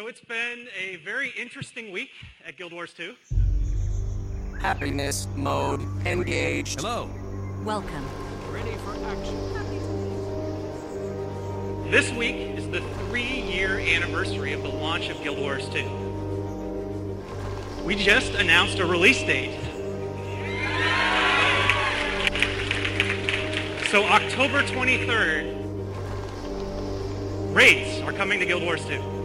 So it's been a very interesting week at Guild Wars 2. Happiness mode engaged. Hello. Welcome. Ready for action. This week is the three-year anniversary of the launch of Guild Wars 2. We just announced a release date. So October 23rd, raids are coming to Guild Wars 2.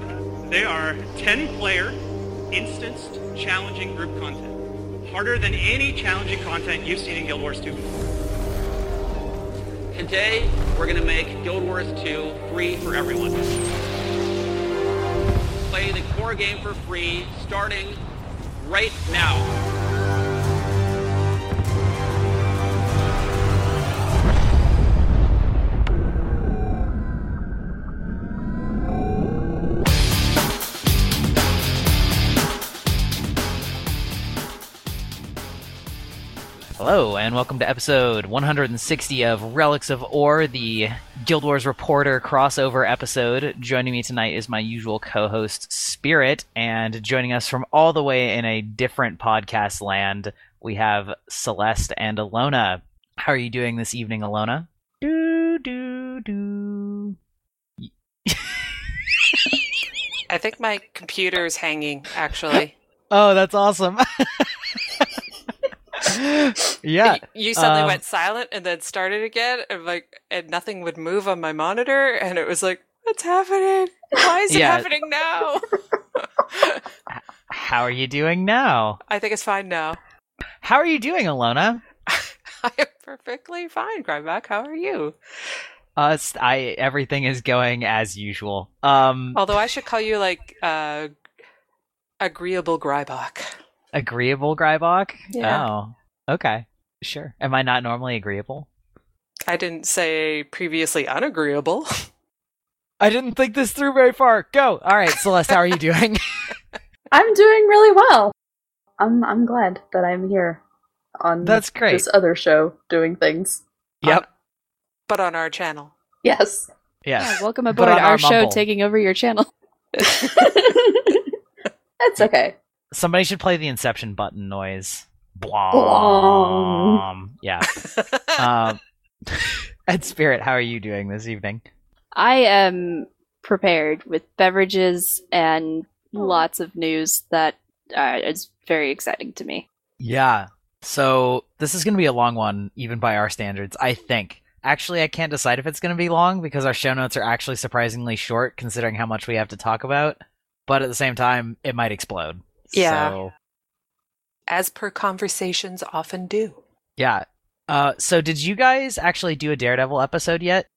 They are 10-player, instanced, challenging group content. Harder than any challenging content you've seen in Guild Wars 2 before. Today, we're going to make Guild Wars 2 free for everyone. Play the core game for free, starting right now. Hello, and welcome to episode 160 of Relics of Orr, the Guild Wars Reporter crossover episode. Joining me tonight is my usual co host, Spirit, and joining us from all the way in a different podcast land, we have Celeste and Allona. How are you doing this evening, Allona? Do, do, do. I think my computer's hanging, actually. Oh, that's awesome. yeah. You suddenly um, went silent and then started again, and like, and nothing would move on my monitor, and it was like, what's happening? Why is it Yeah. happening now? How are you doing now? I think it's fine now. How are you doing, Allona? I am perfectly fine, Gryback. How are you? Uh, I everything is going as usual. Um, Although I should call you like uh, agreeable Grybach. agreeable, Grybach. Yeah. Oh, okay, sure. Am I not normally agreeable? I didn't say previously unagreeable. I didn't think this through very far. Go. All right, Celeste, how are you doing? I'm doing really well. I'm I'm glad that I'm here on That's great. this other show doing things. yep. but on our channel. Yes. Yes. Yeah, welcome aboard our, our show taking over your channel. That's okay. Somebody should play the Inception button noise. Blom. Blom. Yeah. um, Ed Spirit, how are you doing this evening? I am prepared with beverages and lots of news that uh, is very exciting to me. Yeah. So this is going to be a long one, even by our standards, I think. Actually, I can't decide if it's going to be long because our show notes are actually surprisingly short considering how much we have to talk about. But at the same time, it might explode. Yeah. So, As per conversations often do. yeah. Uh, so did you guys actually do a Daredevil episode yet?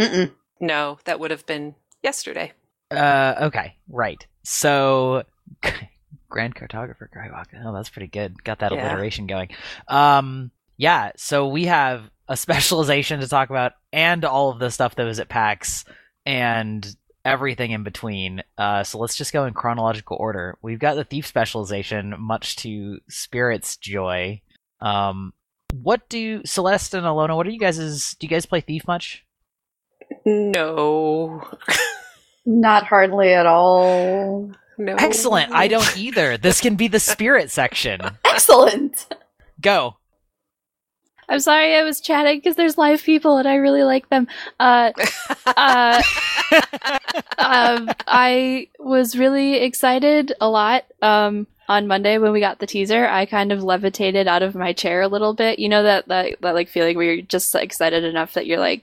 Mm-mm. No, that would have been yesterday. Uh, okay, right. So, Grand Cartographer Greyhawk. Oh, that's pretty good. Got that Yeah. alliteration going. Um, yeah. So we have a specialization to talk about, and all of the stuff that was at PAX, and everything in between. Uh, so let's just go in chronological order. We've got the thief specialization, much to Spirit's joy. Um, what do Celeste and Allona? What are you guys? Do you guys play thief much? No. Not hardly at all. No. Excellent. I don't either. This can be the spirit section. Excellent. Go. I'm sorry I was chatting because there's live people and I really like them. Uh, uh, um, I was really excited a lot um, on Monday when we got the teaser. I kind of levitated out of my chair a little bit. You know that that, that like feeling where you're just excited enough that you're like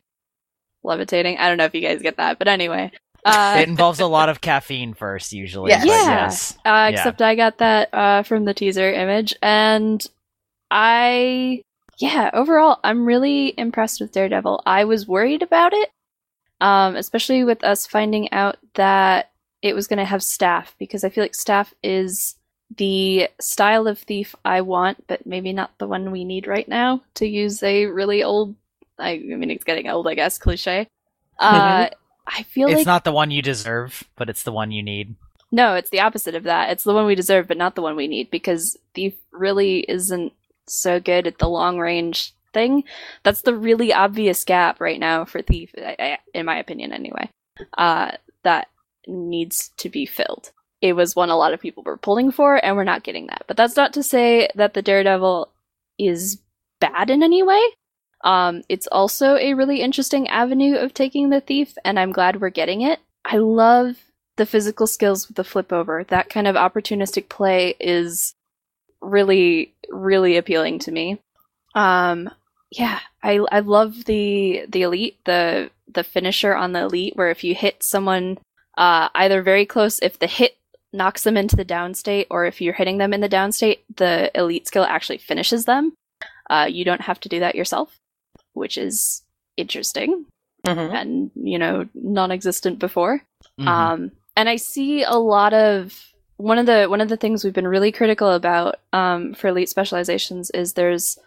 levitating. I don't know if you guys get that, but anyway. Uh, it involves a lot of caffeine first, usually. Yes. Yeah. yes. Uh, Yeah. except I got that uh, from the teaser image, and I, yeah, overall, I'm really impressed with Daredevil. I was worried about it, um, especially with us finding out that it was going to have staff, because I feel like staff is the style of thief I want, but maybe not the one we need right now. To use a really old, I, I mean, it's getting old, I guess, cliche. Uh, I feel It's like not the one you deserve, but it's the one you need. no, it's the opposite of that. It's the one we deserve, but not the one we need because Thief really isn't so good at the long range thing. That's the really obvious gap right now for Thief, in my opinion, anyway. Uh, that needs to be filled. it was one a lot of people were pulling for, and we're not getting that. But that's not to say that the Daredevil is bad in any way. Um, it's also a really interesting avenue of taking the thief, and I'm glad we're getting it. I love the physical skills with the flip over. That kind of opportunistic play is really, really appealing to me. Um, yeah, I I love the the elite, the the finisher on the elite, where if you hit someone uh, either very close, if the hit knocks them into the down state, or if you're hitting them in the down state, the elite skill actually finishes them. Uh, you don't have to do that yourself, which is interesting Mhm. and you know non-existent before. Mhm. Um, and I see a lot of one of the one of the things we've been really critical about um, for elite specializations is there's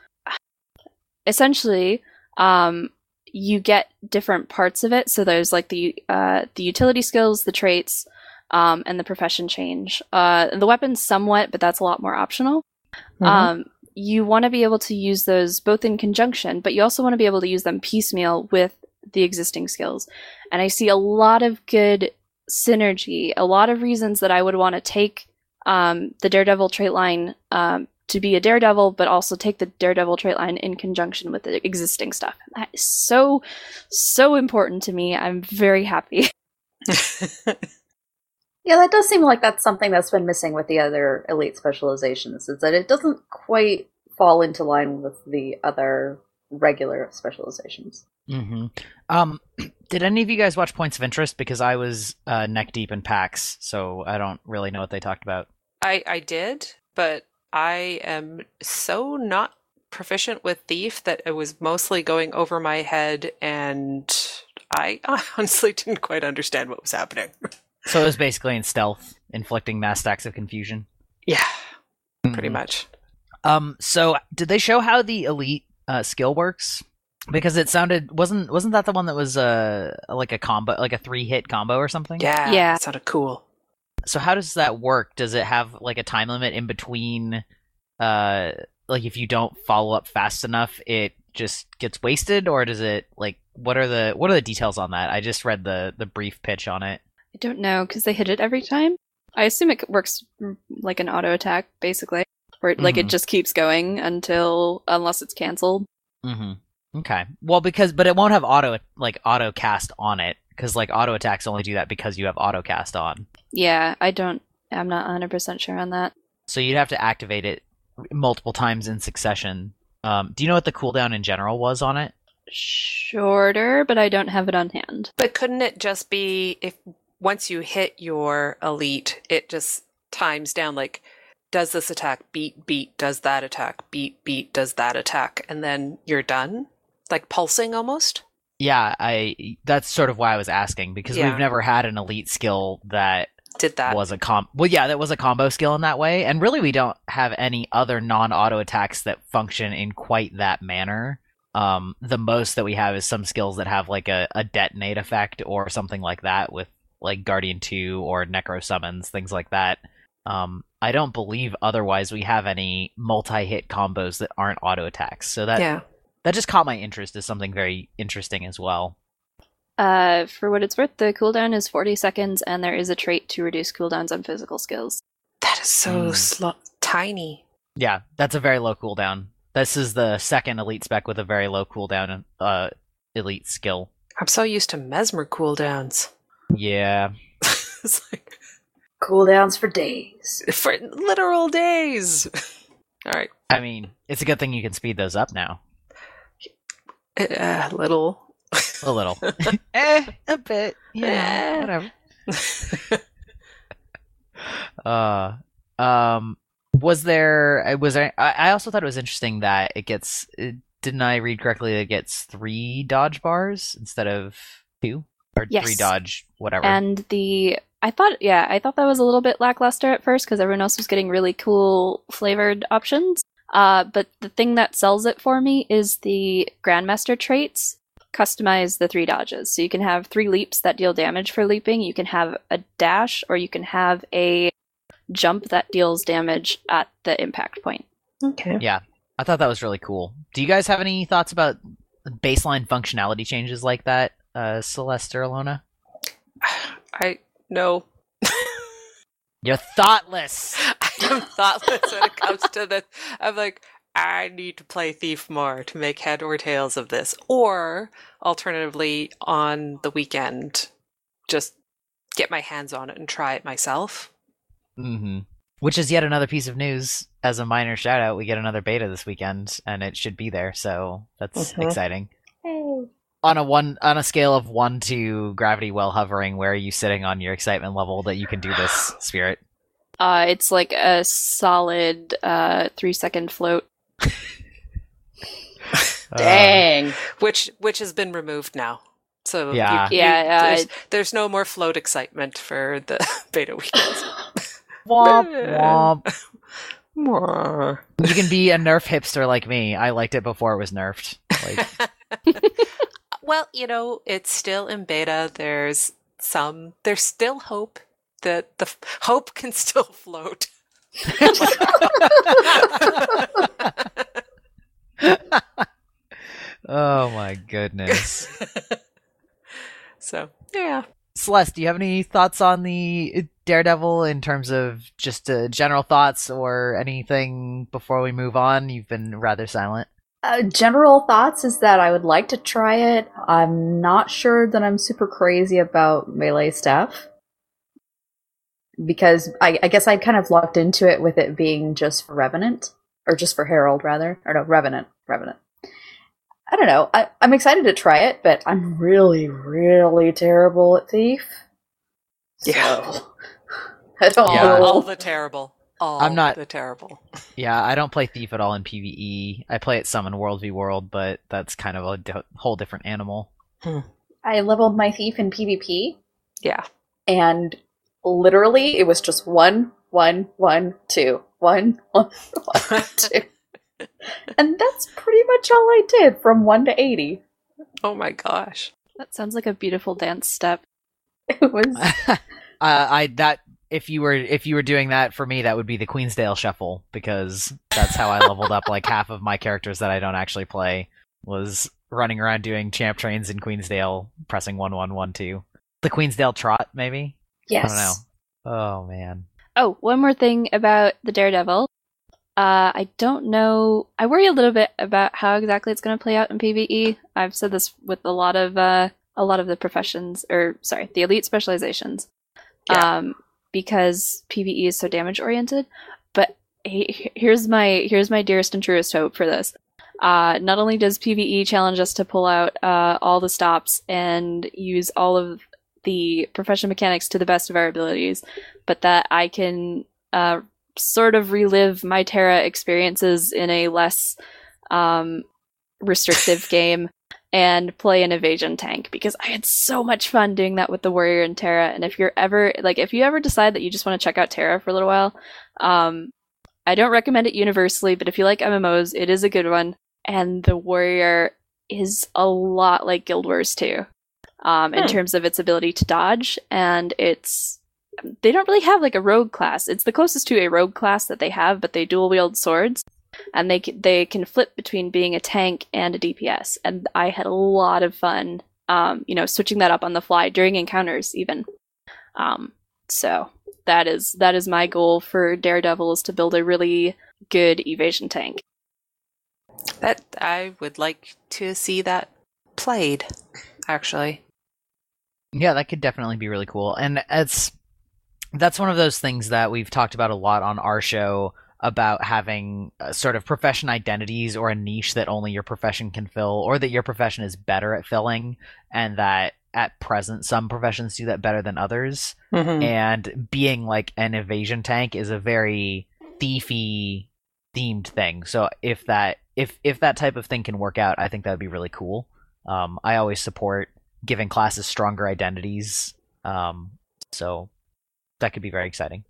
essentially um, you get different parts of it. So there's like the uh, the utility skills, the traits, um, and the profession change. Uh, the weapons somewhat, but that's a lot more optional. Um, you want to be able to use those both in conjunction, but you also want to be able to use them piecemeal with the existing skills. And I see a lot of good synergy, a lot of reasons that I would want to take um, the Daredevil trait line um, to be a Daredevil, but also take the Daredevil trait line in conjunction with the existing stuff. That is so, so important to me. I'm very happy. Yeah, that does seem like that's something that's been missing with the other elite specializations, is that it doesn't quite fall into line with the other regular specializations. Hmm Um, did any of you guys watch Points of Interest? Because I was uh, neck deep in PAX, so I don't really know what they talked about. I I did, but I am so not proficient with thief that it was mostly going over my head, and I honestly didn't quite understand what was happening. So it was basically in stealth, inflicting mass stacks of confusion. Yeah, pretty Mhm. much. Um, so did they show how the elite uh, skill works? Because it sounded wasn't wasn't that the one that was uh like a combo, like a three hit combo or something? Yeah, Yeah. that sounded cool. So how does that work? Does it have like a time limit in between? Uh, like if you don't follow up fast enough, it just gets wasted, or does it like what are the what are the details on that? I just read the the brief pitch on it. I don't know because they hit it every time. I assume it works mm, like an auto attack, basically, where like it Mhm. just keeps going until unless it's canceled. Mm-hmm. Okay. Well, because but it won't have auto like auto cast on it because like auto attacks only do that because you have auto cast on. Yeah, I don't. I'm not 100 percent sure on that. So you'd have to activate it multiple times in succession. Um, do you know what the cooldown in general was on it? Shorter, but I don't have it on hand. But couldn't it just be if once you hit your elite, it just times down like does this attack beat beat does that attack beat beat does that attack and then you're done? Like pulsing almost? Yeah, I. That's sort of why I was asking because Yeah. we've never had an elite skill that Did that. was a com. Well, yeah, that was a combo skill in that way, and really we don't have any other non-auto attacks that function in quite that manner. Um, the most that we have is some skills that have like a, a detonate effect or something like that with like Guardian Two or Necro summons, things like that. Um, I don't believe otherwise we have any multi-hit combos that aren't auto attacks. So that yeah. That just caught my interest as something very interesting as well. Uh, for what it's worth, the cooldown is 40 seconds, and there is a trait to reduce cooldowns on physical skills. That is so Mm. slo- tiny. Yeah, that's a very low cooldown. This is the second elite spec with a very low cooldown uh elite skill. I'm so used to mesmer cooldowns. Yeah. it's like Cooldowns for days. for literal days. All right. I mean, it's a good thing you can speed those up now. Uh, little. A little. eh, a bit. Eh. Yeah, whatever. Uh um was there uh, was there I, I also thought it was interesting that it gets it, didn't I read correctly that it gets 3 dodge bars instead of 2 or 3 dodge whatever. And the I thought, yeah, I thought that was a little bit lackluster at first because everyone else was getting really cool flavored options. Uh, but the thing that sells it for me is the Grandmaster traits customize the three dodges. So you can have three leaps that deal damage for leaping, you can have a dash, or you can have a jump that deals damage at the impact point. Okay. Yeah, I thought that was really cool. Do you guys have any thoughts about baseline functionality changes like that, uh, Celeste or Allona? I no. You're thoughtless. I am thoughtless when it comes to this. I'm like, I need to play Thief more to make head or tails of this. Or, alternatively, on the weekend, just get my hands on it and try it myself. hmm Which is yet another piece of news. As a minor shout out, we get another beta this weekend, and it should be there. So that's Mhm. exciting. Hey. On a one on a scale of one to gravity well hovering, where are you sitting on your excitement level that you can do this, Spirit? Uh, it's like a solid uh, three second float. Uh, Dang. Which which has been removed now. So you- Yeah. you- Yeah, uh, there's, there's no more float excitement for the beta weekends. womp womp. More. You can be a Nerf hipster like me. I liked it before it was nerfed. Like, well, you know, it's still in beta. There's some. There's still hope that the f- hope can still float. oh my goodness. so yeah. Celeste, do you have any thoughts on the Daredevil in terms of just uh, general thoughts or anything before we move on? You've been rather silent. Uh, general thoughts is that I would like to try it. I'm not sure that I'm super crazy about melee stuff. Because I, I guess I kind of locked into it with it being just for Revenant. Or just for Herald, rather. Or no, Revenant. Revenant. I don't know. I, I'm excited to try it, but I'm really, really terrible at Thief. Yeah. So, I don't Yeah. know. All the terrible. All I'm not- the terrible. Yeah, I don't play Thief at all in PvE. I play it some in World v World, but that's kind of a whole different animal. I leveled my Thief in PvP. Yeah. and literally it was just one, one, one, two, one, one, one, two. and that's pretty much all I did from one to eighty. Oh my gosh. That sounds like a beautiful dance step. It was uh, I that if you were if you were doing that for me, that would be the Queensdale shuffle because that's how I leveled up like half of my characters that I don't actually play was running around doing champ trains in Queensdale, pressing one one one two. The Queensdale trot, maybe. yes. I don't know. Oh man. Oh, one more thing about the Daredevil. Uh, I don't know. I worry a little bit about how exactly it's going to play out in PVE. I've said this with a lot of uh, a lot of the professions, or sorry, the elite specializations, Yeah. um, because PVE is so damage oriented. But he- here's my here's my dearest and truest hope for this. Uh, not only does PVE challenge us to pull out uh, all the stops and use all of the profession mechanics to the best of our abilities, but that I can uh, sort of relive my TERA experiences in a less um, restrictive game and play an evasion tank because I had so much fun doing that with the warrior and TERA. And if you're ever like, if you ever decide that you just want to check out TERA for a little while, um, I don't recommend it universally, but if you like MMOs, it is a good one. And the warrior is a lot like Guild Wars 2 um, in Hmm. terms of its ability to dodge and its they don't really have like a rogue class. It's the closest to a rogue class that they have, but they dual wield swords, and they they can flip between being a tank and a DPS. And I had a lot of fun, um, you know, switching that up on the fly during encounters, even. Um, so that is that is my goal for Daredevil is to build a really good evasion tank. That I would like to see that played. Actually. Yeah, that could definitely be really cool. And it's that's one of those things that we've talked about a lot on our show about having uh, sort of profession identities or a niche that only your profession can fill or that your profession is better at filling and that at present some professions do that better than others Mm-hmm. and being like an evasion tank is a very thiefy themed thing so if that if if that type of thing can work out i think that would be really cool um, i always support giving classes stronger identities um, so that could be very exciting.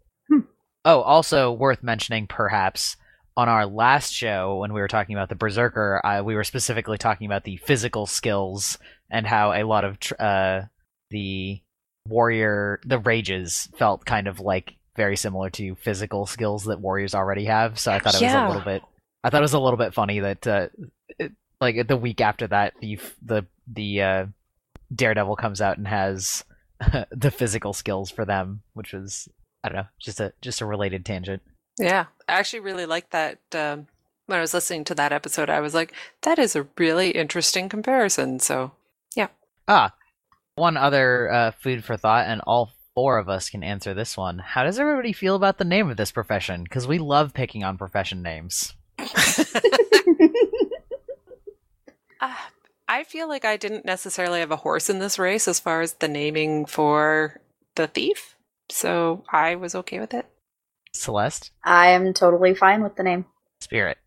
Oh also worth mentioning perhaps on our last show when we were talking about the berserker uh, we were specifically talking about the physical skills and how a lot of tr- uh, the warrior the rages felt kind of like very similar to physical skills that warriors already have. So i thought it was a little bit i thought it was a little bit funny that uh, it, like the week after that the the the uh, daredevil comes out and has the physical skills for them which was I don't know, just a just a related tangent. Yeah, I actually really liked that. Um, when I was listening to that episode, I was like, that is a really interesting comparison. So, yeah. Ah, one other uh, food for thought, and all four of us can answer this one. How does everybody feel about the name of this profession? Because we love picking on profession names. uh, I feel like I didn't necessarily have a horse in this race as far as the naming for the thief. So I was okay with it. Celeste, I am totally fine with the name. Spirit.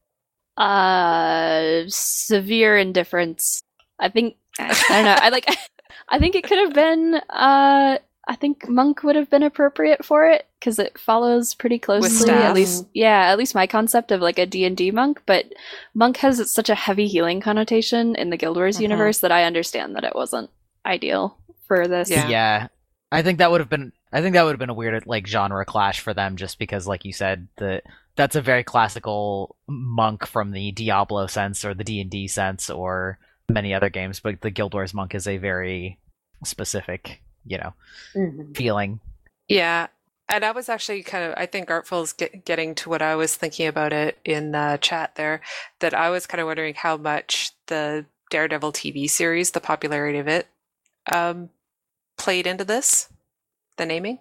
Uh, severe indifference. I think I don't know. I like. I think it could have been. Uh, I think monk would have been appropriate for it because it follows pretty closely. staff. At least, yeah. At least my concept of like a D and D monk, but monk has such a heavy healing connotation in the Guild Wars Mhm. universe that I understand that it wasn't ideal for this. yeah. Yeah. I think that would have been. I think that would have been a weird like genre clash for them, just because, like you said, the that's a very classical monk from the Diablo sense or the D and D sense or many other games, but the Guild Wars monk is a very specific, you know, Mhm. feeling. Yeah. And I was actually kind of, I think Artful's get, getting to what I was thinking about it in the chat there, that I was kind of wondering how much the Daredevil TV series, the popularity of it, um, played into this, the naming.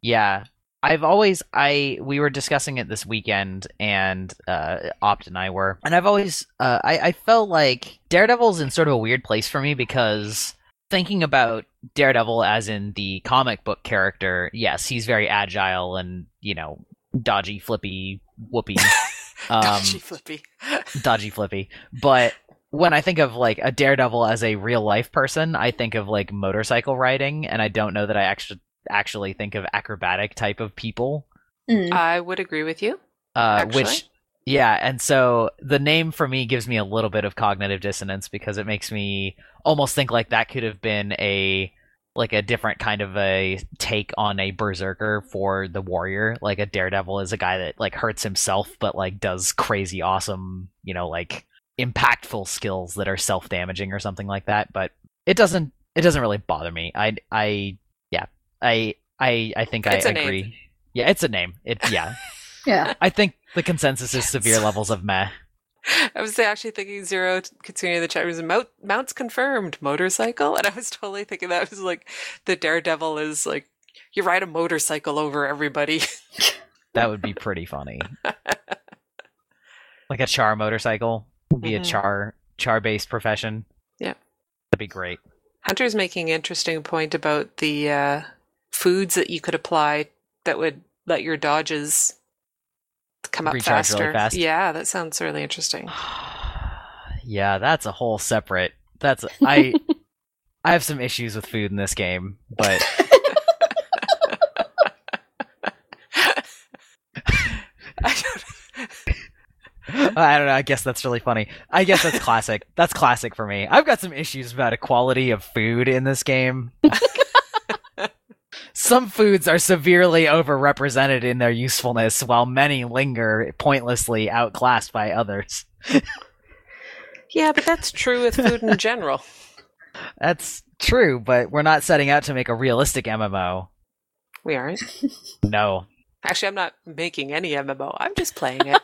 Yeah. I've always I we were discussing it this weekend and uh Opt and I were and I've always uh I, I felt like Daredevil's in sort of a weird place for me because thinking about Daredevil as in the comic book character, yes, he's very agile and, you know, dodgy, flippy, whoopy. Um, Dodgy flippy. dodgy flippy. But when I think of like a Daredevil as a real life person, I think of like motorcycle riding, and I don't know that I actually actually think of acrobatic type of people. Mm. I would agree with you. Uh, which yeah, and so the name for me gives me a little bit of cognitive dissonance because it makes me almost think like that could have been a like a different kind of a take on a berserker for the warrior. Like a daredevil is a guy that like hurts himself but like does crazy awesome, you know, like impactful skills that are self-damaging or something like that, but it doesn't it doesn't really bother me. I I yeah. I I I think It's I a name. agree. Yeah, it's a name. It yeah. Yeah. I think the consensus is severe levels of meh. I was actually thinking Zero Katsuni the chat was mount, mounts confirmed motorcycle, and I was totally thinking that was like the Daredevil is like you ride a motorcycle over everybody. That would be pretty funny. like a char motorcycle would be a Mhm. char char based profession. Yeah. That'd be great. Hunter's making an interesting point about the uh, foods that you could apply that would let your dodges come up Recharge faster. really fast. Yeah, that sounds really interesting. yeah, that's a whole separate that's I I have some issues with food in this game, but I don't know. I guess that's really funny. I guess that's classic. That's classic for me. I've got some issues about equality of food in this game. some foods are severely overrepresented in their usefulness, while many linger pointlessly outclassed by others. yeah, but that's true with food in general. That's true, but we're not setting out to make a realistic MMO. We aren't. No. Actually, I'm not making any MMO. I'm just playing it.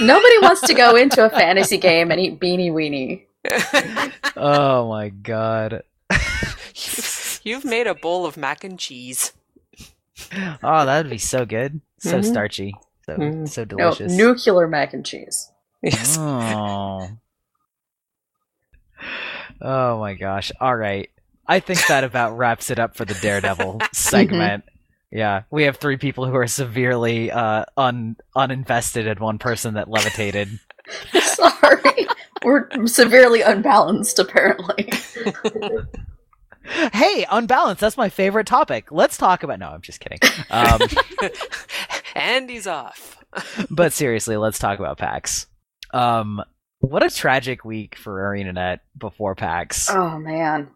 Nobody wants to go into a fantasy game and eat beanie weenie. Oh my god. You've made a bowl of mac and cheese. Oh, that'd be so good. So Mhm. starchy. So Mhm. so No, delicious. nuclear mac and cheese. Yes. Oh. Oh my gosh. All right. I think that about wraps it up for the Daredevil segment. Yeah, we have three people who are severely uh, un uninvested and one person that levitated. Sorry. We're severely unbalanced, apparently. hey, unbalanced. That's my favorite topic. Let's talk about. No, I'm just kidding. Um, and he's off. but seriously, let's talk about PAX. Um, what a tragic week for ArenaNet before PAX. Oh, man.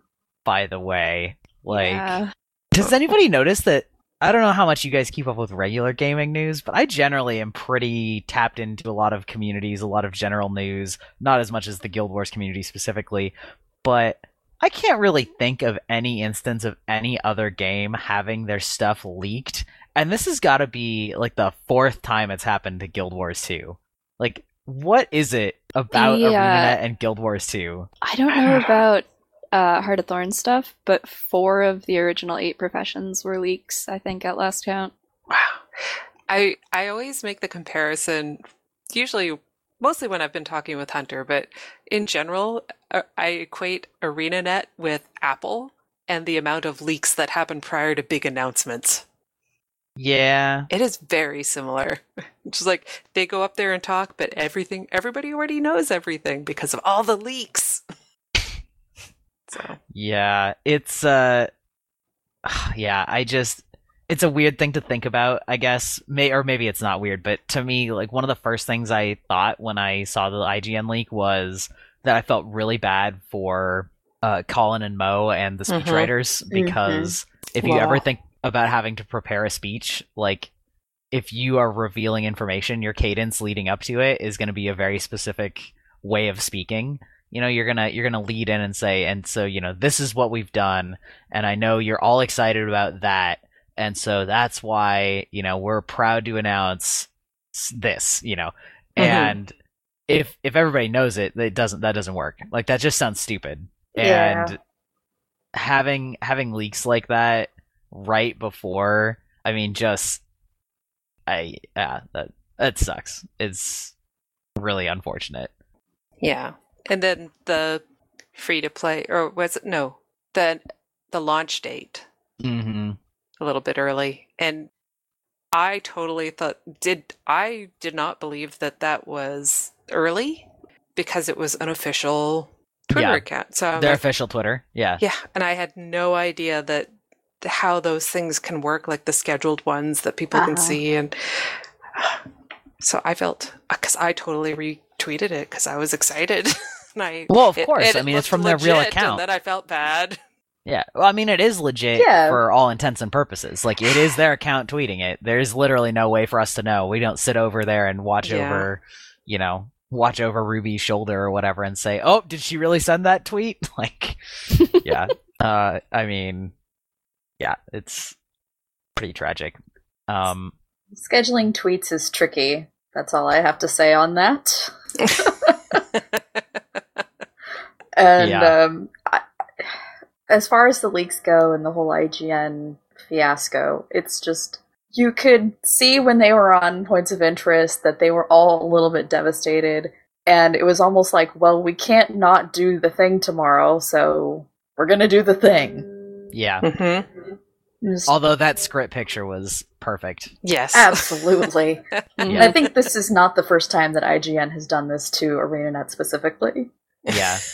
By the way, like. Yeah. Does anybody notice that? I don't know how much you guys keep up with regular gaming news, but I generally am pretty tapped into a lot of communities, a lot of general news, not as much as the Guild Wars community specifically, but I can't really think of any instance of any other game having their stuff leaked and this has got to be like the fourth time it's happened to Guild Wars 2. Like, what is it about Yeah. Uh, ArenaNet and Guild Wars 2? I don't know about uh, Heart of Thorns stuff, but four of the original eight professions were leaks, I think, at last count. Wow. I I always make the comparison usually mostly when I've been talking with Hunter, but in general, uh, I equate ArenaNet with Apple and the amount of leaks that happen prior to big announcements. Yeah. It is very similar. Just like they go up there and talk, but everything everybody already knows everything because of all the leaks. so Yeah, it's uh yeah, I just it's a weird thing to think about, I guess. May or maybe it's not weird, but to me like one of the first things I thought when I saw the IGN leak was that I felt really bad for uh Colin and Mo and the Mhm. speechwriters because if you Wow. ever think about having to prepare a speech, like if you are revealing information, your cadence leading up to it is going to be a very specific way of speaking. You know, you're gonna you're gonna lead in and say, and so you know, this is what we've done, and I know you're all excited about that, and so that's why you know we're proud to announce this. You know, Mhm. and if if everybody knows it, it doesn't that doesn't work. Like that just sounds stupid. Yeah. And having having leaks like that right before, I mean, just I yeah, that that sucks. It's really unfortunate. yeah, and then the free to play or was it no the the launch date Mm-hmm. a little bit early and i totally thought did i did not believe that that was early because it was an official twitter Yeah. account so I'm Their like, official Twitter. Yeah. yeah and i had no idea that how those things can work like the scheduled ones that people can Uh-huh. see and so i felt because i totally retweeted it because i was excited and I, Well, of course. it I mean, it's from their real account. and then i felt bad Yeah. Well, I mean, it is legit Yeah. for all intents and purposes. Like, it is their account tweeting it. There's literally no way for us to know. We don't sit over there and watch Yeah. over, you know, watch over Ruby's shoulder or whatever and say, "Oh, did she really send that tweet?" Like, yeah. Uh, I mean, yeah, it's pretty tragic. Um, Scheduling tweets is tricky. That's all I have to say on that. And Yeah. um, I, as far as the leaks go and the whole IGN fiasco, it's just you could see when they were on points of interest that they were all a little bit devastated, and it was almost like, well, we can't not do the thing tomorrow, so we're gonna do the thing. yeah. hmm Just- Although that script picture was perfect. yes absolutely. Yeah. I think this is not the first time that IGN has done this to ArenaNet specifically, Yeah.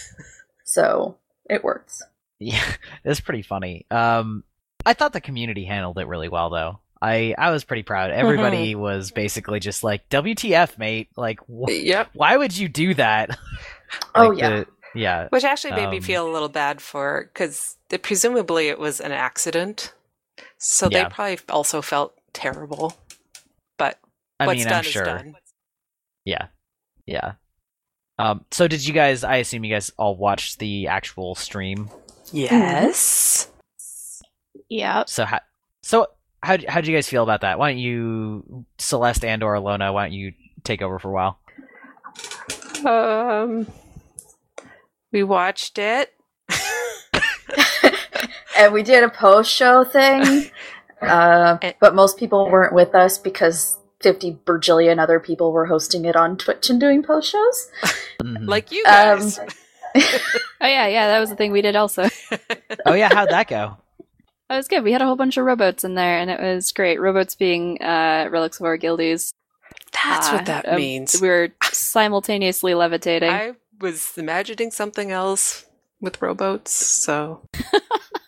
so it works. Yeah, it's pretty funny. Um, I thought the community handled it really well, though. I I was pretty proud. Everybody was basically just like, "WTF, mate? Like, wh- yep why would you do that?" Oh, yeah. the- yeah, Which actually made me Um, feel a little bad for because presumably it was an accident, so Yeah. they probably also felt terrible. But I what's mean, done I'm sure. done. Yeah, yeah. Um, so did you guys? I assume you guys all watched the actual stream. Yes. Yeah. So how? So how how did you guys feel about that? Why don't you, Celeste and or Lona? Why don't you take over for a while? Um, we watched it. and we did a post show thing, uh, but most people weren't with us because 50 bajillion other people were hosting it on Twitch and doing post shows. Mhm. Like you Um, guys. Oh yeah, yeah, that was the thing we did also. oh yeah, how'd that go? That was good. We had a whole bunch of rowboats in there, and it was great. Rowboats being uh, relics of our guildies. That's Uh, what that um, means. We were simultaneously levitating. I was imagining something else with rowboats, so Why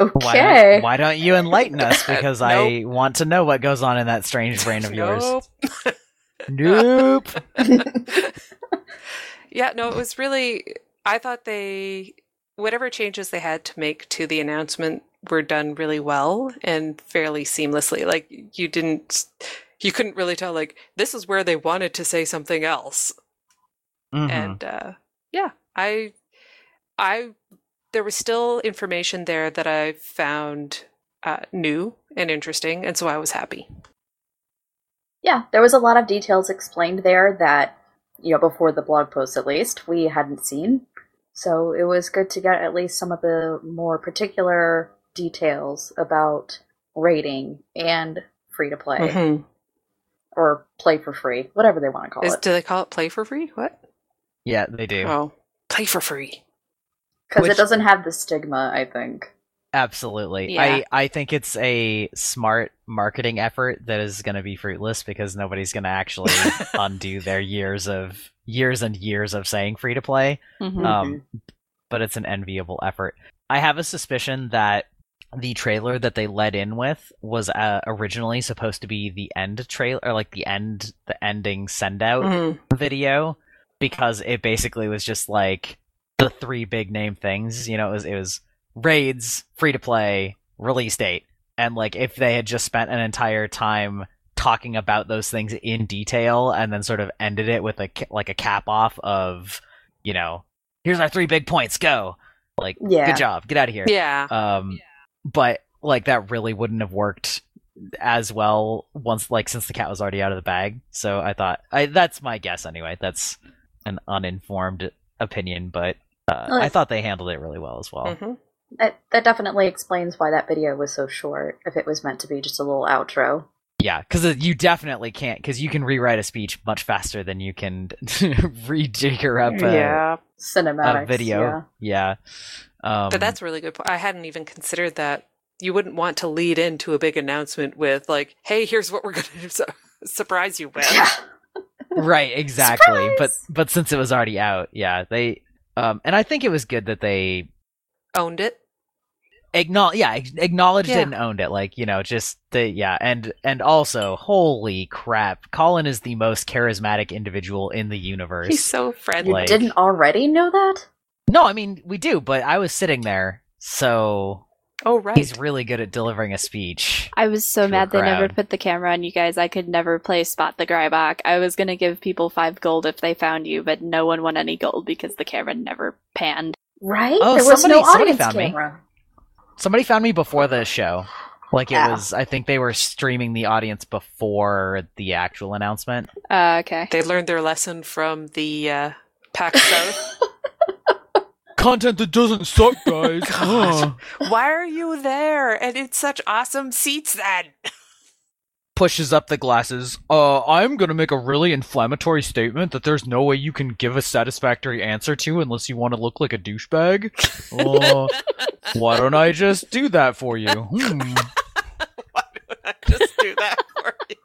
Okay. don't, why don't you enlighten us? Because I want to know what goes on in that strange brain of yours. Nope. Nope. Yeah, no, it was really. I thought they, whatever changes they had to make to the announcement were done really well and fairly seamlessly. Like, you didn't, you couldn't really tell, like, this is where they wanted to say something else. Mhm. And, uh, yeah, I, I, there was still information there that I found uh, new and interesting, and so I was happy. Yeah, there was a lot of details explained there that, you know, before the blog post at least, we hadn't seen. So it was good to get at least some of the more particular details about raiding and free to play. Mhm. Or play for free, whatever they want to call Is, it. do they call it play for free? What? Yeah, they do. Oh, play for free. Because it doesn't have the stigma, I think. Absolutely. Yeah. I, I think it's a smart marketing effort that is going to be fruitless because nobody's going to actually undo their years of years and years of saying free to play. Mhm. Um, but it's an enviable effort. I have a suspicion that the trailer that they led in with was uh, originally supposed to be the end trailer, or like the end, the ending send out Mhm. video, because it basically was just like the three big name things. You know, it was it was raids, free to play, release date, and like if they had just spent an entire time talking about those things in detail and then sort of ended it with a like a cap off of you know here's our three big points go like Yeah. good job get out of here Yeah. um but like that really wouldn't have worked as well once like since the cat was already out of the bag so i thought i that's my guess anyway that's an uninformed opinion but uh, Well, i thought they handled it really well as well Mhm. That, that definitely explains why that video was so short, if it was meant to be just a little outro. yeah because you definitely can't because you can rewrite a speech much faster than you can rejigger up a, yeah. Cinematics. a video Yeah. yeah um, But that's a really good. po- I hadn't even considered that. You wouldn't want to lead into a big announcement with like, "Hey, here's what we're going to su- surprise you with." Yeah. right exactly but but since it was already out yeah they um and i think it was good that they Owned it. acknowledge yeah acknowledged Yeah. it and owned it like you know just the yeah and and also holy crap colin is the most charismatic individual in the universe He's so friendly. You didn't already know that? no i mean we do but i was sitting there so oh right. he's really good at delivering a speech I was so mad they never put the camera on you guys. I could never play Spot the Grybach. I was gonna give people five gold if they found you, but no one won any gold because the camera never panned. Right? Oh, there was somebody- no somebody audience found me. somebody found me before the show like it Yeah. was i think they were streaming the audience before the actual announcement Uh, okay. They learned their lesson from the uh, PAX South. Content that doesn't suck guys God. Why are you there? And it's such awesome seats then. pushes up the glasses. Uh, I'm gonna make a really inflammatory statement that there's no way you can give a satisfactory answer to unless you want to look like a douchebag. Uh, why don't I just do that for you? Hmm. Why don't I just do that for you?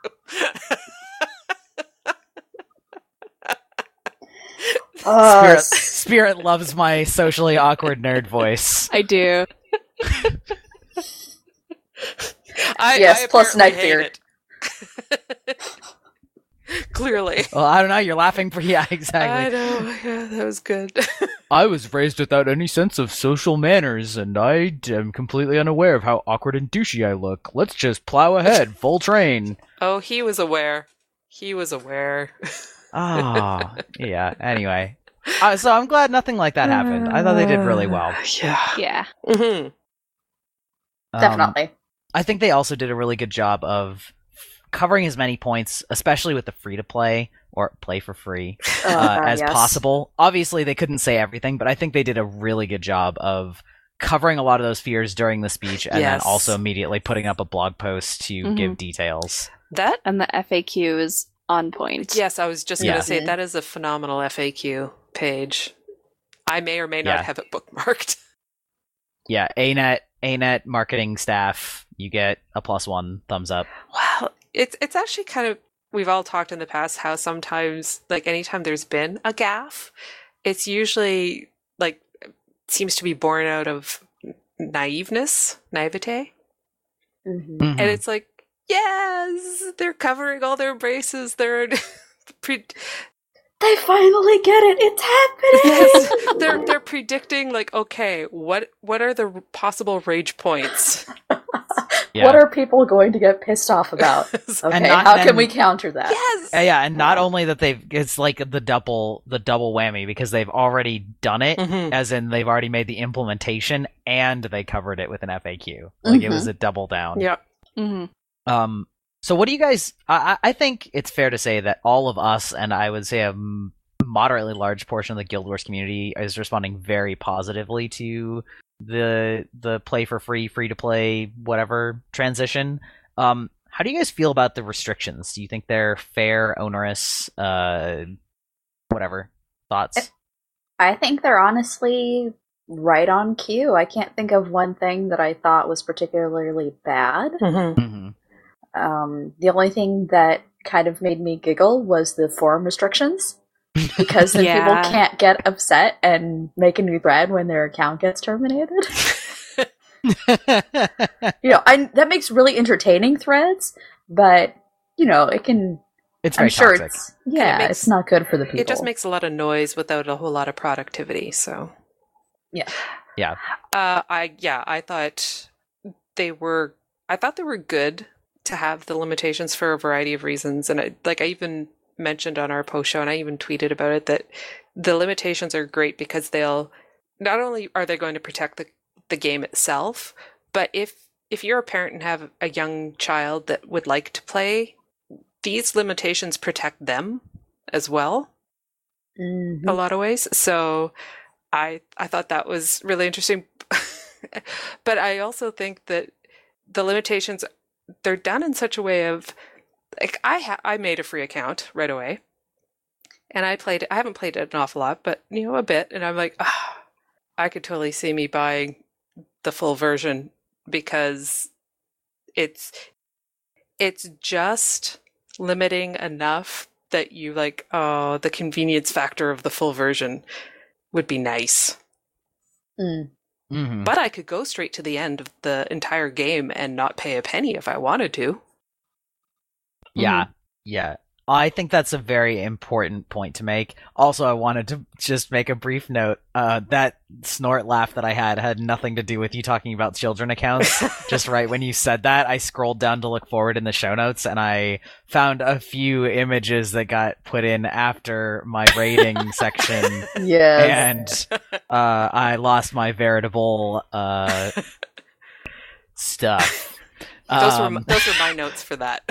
Uh, Spirit, Spirit loves my socially awkward nerd voice. I do. I, Yes, I plus apparently Nightbeard. Clearly. Well, I don't know. You're laughing for yeah, exactly. I know. Yeah, that was good. I was raised without any sense of social manners, and I am completely unaware of how awkward and douchey I look. Let's just plow ahead, full train. oh, he was aware. He was aware. Ah, yeah. Anyway, uh, so I'm glad nothing like that happened. I thought they did really well. Yeah. Yeah. hmm Um, definitely. I think they also did a really good job of covering as many points, especially with the free to play or play for free, Oh, uh, as yes. possible. Obviously, they couldn't say everything, but I think they did a really good job of covering a lot of those fears during the speech and Yes. then also immediately putting up a blog post to Mhm. give details. That And the FAQ is on point. Yes, I was just Yeah. going to say Mhm. that is a phenomenal FAQ page. I may or may not Yeah. have it bookmarked. Yeah, ANET, ANET marketing staff, you get a plus one thumbs up. Wow, it's it's actually kind of we've all talked in the past how sometimes like anytime there's been a gaff, it's usually like seems to be born out of naiveness, naivete, Mhm. Mhm. and it's like yes, they're covering all their bases. They're pre- They finally get it. It's happening. yes, they're they're predicting like okay, what what are the possible rage points? Yeah. What are people going to get pissed off about? Okay, not- how and- can we counter that? yes. Yeah, and not only that they've it's like the double the double whammy because they've already done it, Mhm. as in they've already made the implementation and they covered it with an FAQ. Like it was a double down. Yeah. hmm Um. So what do you guys? I I I think it's fair to say that all of us, and I would say a moderately large portion of the Guild Wars community, is responding very positively to the the play for free, free to play, whatever transition. Um. How do you guys feel about the restrictions? Do you think they're fair, onerous, uh, whatever? Thoughts? I think they're honestly right on cue. I can't think of one thing that I thought was particularly bad. Mhm. hmm Um, the only thing that kind of made me giggle was the forum restrictions. Because then Yeah. people can't get upset and make a new thread when their account gets terminated. you know, I, that makes really entertaining threads, but you know, it can. it's very I'm sure toxic. it's yeah, makes- it's not good for the people. It just makes a lot of noise without a whole lot of productivity. So Yeah. Yeah. Uh, I yeah, I thought they were. I thought they were good to have the limitations for a variety of reasons, and I, like I even mentioned on our post show, and I even tweeted about it that the limitations are great because they'll not only are they going to protect the the game itself, but if if you're a parent and have a young child that would like to play, these limitations protect them as well Mhm. a lot of ways. So I I thought that was really interesting. but I also think that the limitations they're done in such a way of like I ha- I made a free account right away. And I played I haven't played it an awful lot, but you know a bit and I'm like, ah, I could totally see me buying the full version because it's it's just limiting enough that you like oh the convenience factor of the full version would be nice Mm. Hmm but i could go straight to the end of the entire game and not pay a penny if i wanted to. Yeah, yeah. I think that's a very important point to make. Also, I wanted to just make a brief note. Uh, that snort laugh that I had had nothing to do with you talking about children accounts. just right when you said that, I scrolled down to look forward in the show notes, and I found a few images that got put in after my rating section, Yes. and uh, I lost my veritable uh, stuff. those Um, were those were my notes for that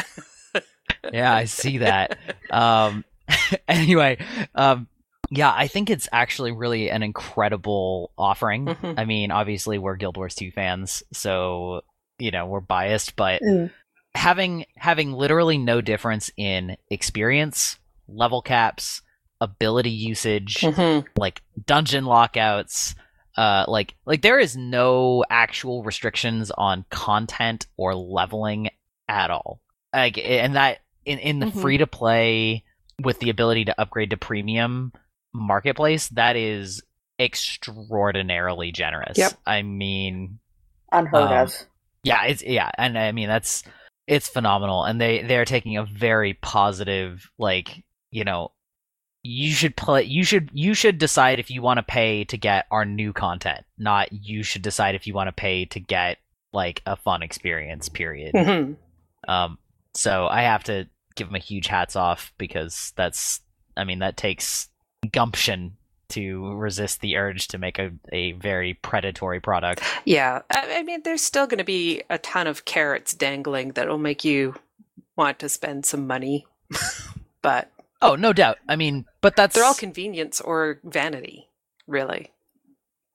yeah, I see that. Um, anyway, um, yeah, I think it's actually really an incredible offering. Mhm. I mean, obviously we're Guild Wars 2 fans, so you know we're biased, but Mm. having having literally no difference in experience, level caps, ability usage, Mhm. like dungeon lockouts uh like like there is no actual restrictions on content or leveling at all like and that in in the Mhm. free to play with the ability to upgrade to premium marketplace that is extraordinarily generous Yep. i mean Unheard Um, of. yeah it's yeah and i mean that's it's phenomenal and they they're taking a very positive like you know you should play you should you should decide if you want to pay to get our new content not you should decide if you want to pay to get like a fun experience period Mhm. um so i have to give them a huge hats off because that's i mean that takes gumption to resist the urge to make a, a very predatory product yeah I, I mean there's still going to be a ton of carrots dangling that will make you want to spend some money but oh no doubt i mean but that's they're all convenience or vanity really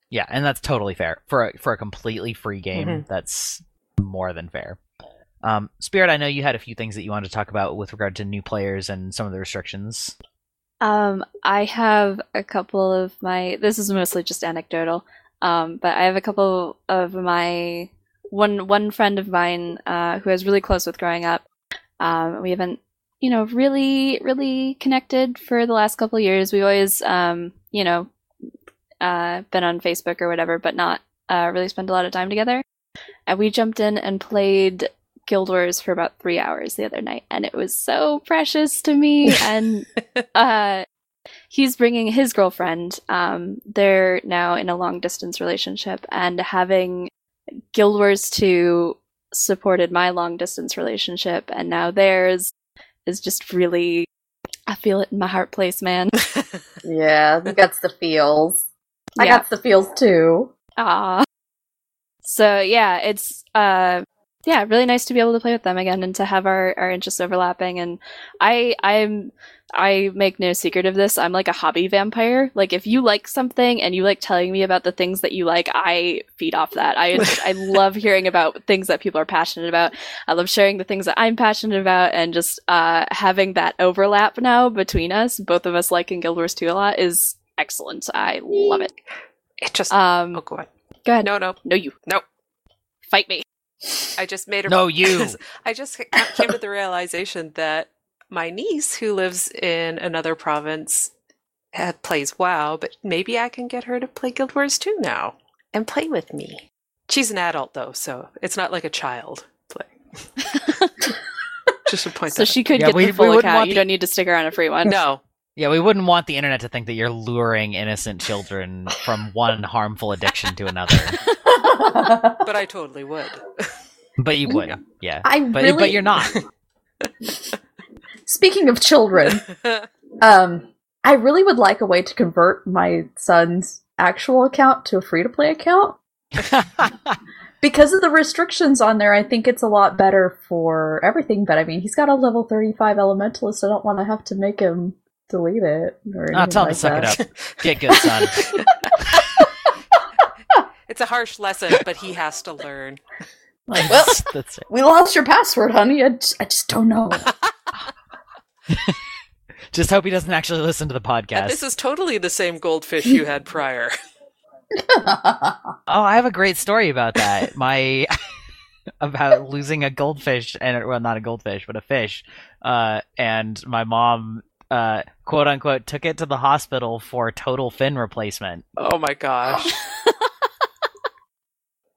Yeah, and that's totally fair for a, for a completely free game. Mhm. That's more than fair. Um, Spirit, I know you had a few things that you wanted to talk about with regard to new players and some of the restrictions. Um, I have a couple of my. This is mostly just anecdotal. Um, but I have a couple of my one one friend of mine uh, who I was really close with growing up. Um, we haven't, you know, really really connected for the last couple of years. We always, um, you know, uh, been on Facebook or whatever, but not uh, really spent a lot of time together. And we jumped in and played Guild Wars for about three hours the other night, and it was so precious to me. And uh, he's bringing his girlfriend. Um, they're now in a long distance relationship, and having Guild Wars 2 supported my long distance relationship, and now theirs is just really. I feel it in my heart place, man. Yeah, that's the feels. I Yeah. got the feels too. Ah. So yeah, it's uh yeah, really nice to be able to play with them again and to have our, our interests overlapping and I I'm I make no secret of this. I'm like a hobby vampire. Like if you like something and you like telling me about the things that you like, I feed off that. I I love hearing about things that people are passionate about. I love sharing the things that I'm passionate about and just uh having that overlap now between us, both of us liking Guild Wars 2 a lot is excellent. I love it. It just. Um oh, go on. go ahead. No, no, No you. no. Fight me. I just made a. No, you. I just came to the realization that my niece, who lives in another province, uh, plays WoW, but maybe I can get her to play Guild Wars 2 now and play with me. She's an adult, though, so it's not like a child play. just a point So that she could Yeah, get we- the we full wouldn't account. You the- don't need to stick around a free one. No, Yeah, we wouldn't want the internet to think that you're luring innocent children from one harmful addiction to another. but I totally would. But you would, yeah. I But really, but you're not. Speaking of children, um, I really would like a way to convert my son's actual account to a free to play account. Because of the restrictions on there, I think it's a lot better for everything. But I mean, he's got a level 35 elementalist. I don't want to have to make him delete it or I'll tell him like to suck that. it up. Get good, son. it's a harsh lesson, but he has to learn. Like, Well- That's it. We lost your password, honey. I just, I just don't know. Just hope he doesn't actually listen to the podcast. And this is totally the same goldfish you had prior. Oh, I have a great story about that. My about losing a goldfish and well, not a goldfish, but a fish. Uh, and my mom, uh, quote unquote, took it to the hospital for total fin replacement. Oh my gosh.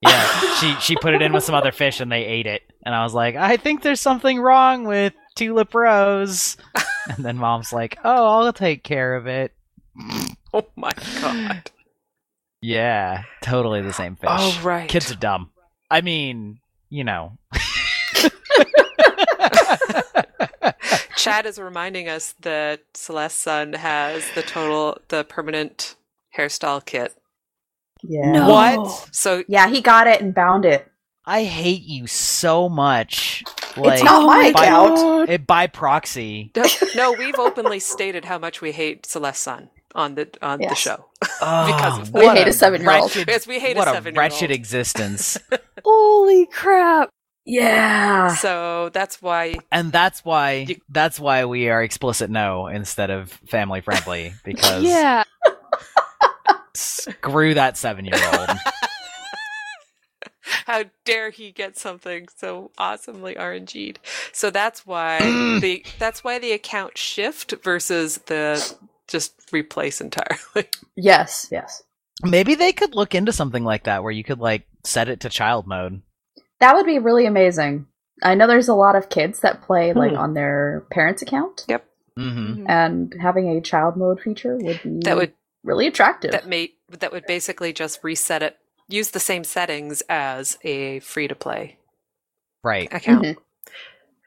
Yeah, she she put it in with some other fish and they ate it. And I was like, I think there's something wrong with Tulip Rose. And then mom's like, Oh, I'll take care of it. Oh my god. Yeah, totally the same fish. Oh right. Kids are dumb. I mean, you know. Chad is reminding us that Celeste's son has the total the permanent hairstyle kit. yeah. No. What? So Yeah, he got it and bound it. I hate you so much. Like it's not my by, account. it, eh, by proxy. no, no, we've openly stated how much we hate Celeste's son on the on the Yes. show. Oh, Because of We hate a seven-year-old. Yes, we hate a what seven-year-old. wretched existence. Holy crap. Yeah. So that's why and that's why You- that's why we are explicit no instead of family friendly because Yeah. screw that seven year old. how dare he get something so awesomely RNG'd. So that's why the that's why the account shift versus the just replace entirely. Yes, yes. Maybe they could look into something like that where you could like set it to child mode. That would be really amazing. I know there's a lot of kids that play like Hmm. on their parents' account, Yep. hmm and having a child mode feature would be That would really attractive. that may that would basically just reset it use the same settings as a free to play Right. account. Mhm.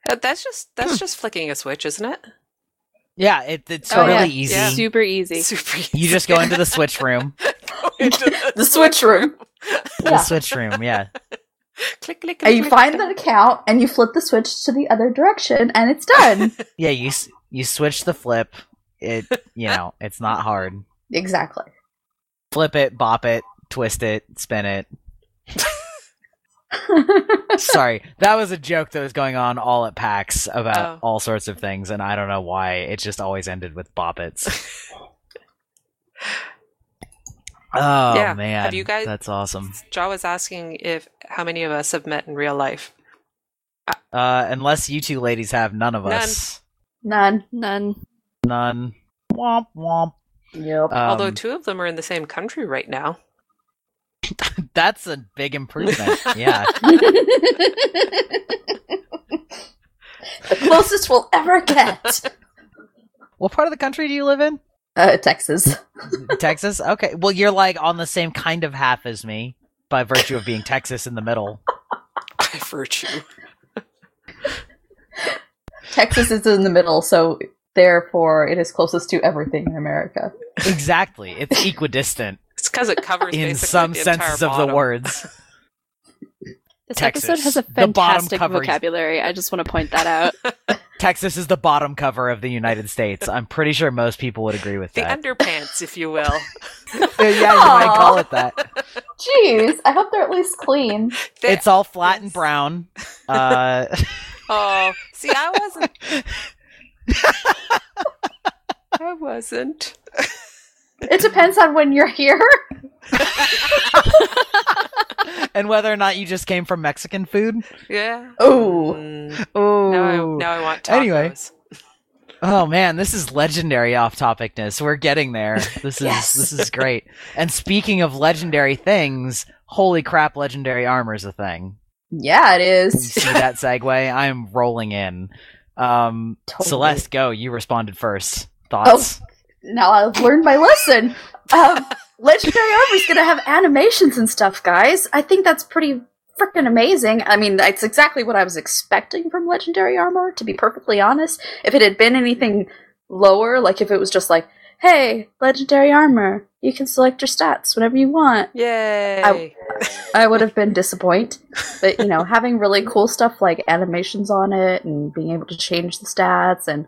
Uh, That's just that's just flicking a switch, isn't it? Yeah, it, it's Oh, really yeah. easy. Yeah. Super easy. Super easy. You just go into the switch room. Go into The switch room. The Yeah. switch room, yeah. click, click, And you click, find click. the account and you flip the switch to the other direction, and it's done. Yeah, you you switch the flip. It you know, it's not hard. exactly. Flip it, bop it, twist it, spin it. Sorry, that was a joke that was going on all at PAX about Oh. all sorts of things, and I don't know why. It just always ended with boppets. Oh Yeah. man, Have you guys- That's awesome. Jaw was asking if how many of us have met in real life. Uh, unless you two ladies have none of us, None. None. none. Womp womp. Yep. Um, Although two of them are in the same country right now. that's a big improvement. yeah. the closest we'll ever get. What part of the country do you live in? Uh, Texas. Texas? Okay. Well, you're like on the same kind of half as me by virtue of being Texas in the middle. by virtue. Texas is in the middle, so therefore it is closest to everything in America. Exactly. It's equidistant It's because it covers in some the entire senses of the words. This Texas. episode has a fantastic cover is- vocabulary. I just want to point that out. Texas is the bottom cover of the United States. I'm pretty sure most people would agree with The that. The underpants, if you will. yeah, you might call it that. Jeez, I hope they're at least clean. They- It's all flat and brown. Uh, oh, see, I wasn't. I wasn't. It depends on when you're here. and whether or not you just came from Mexican food. Yeah. Oh, Mm, Oh, now, I, now I want tacos. Anyway. oh man, this is legendary off topicness. We're getting there. This is Yes. this is great. And speaking of legendary things, holy crap, legendary armor is a thing. yeah, it is. You see that segue? I'm rolling in. Um, Totally. Celeste, go. You responded first. Thoughts? Now I've learned my lesson. Um, Legendary Armor's gonna have animations and stuff, guys. I think that's pretty freaking amazing. I mean, that's exactly what I was expecting from Legendary Armor, to be perfectly honest. If it had been anything lower, like if it was just like, hey, Legendary Armor, you can select your stats whenever you want, Yay. I would have been disappointed. But, you know, having really cool stuff like animations on it and being able to change the stats and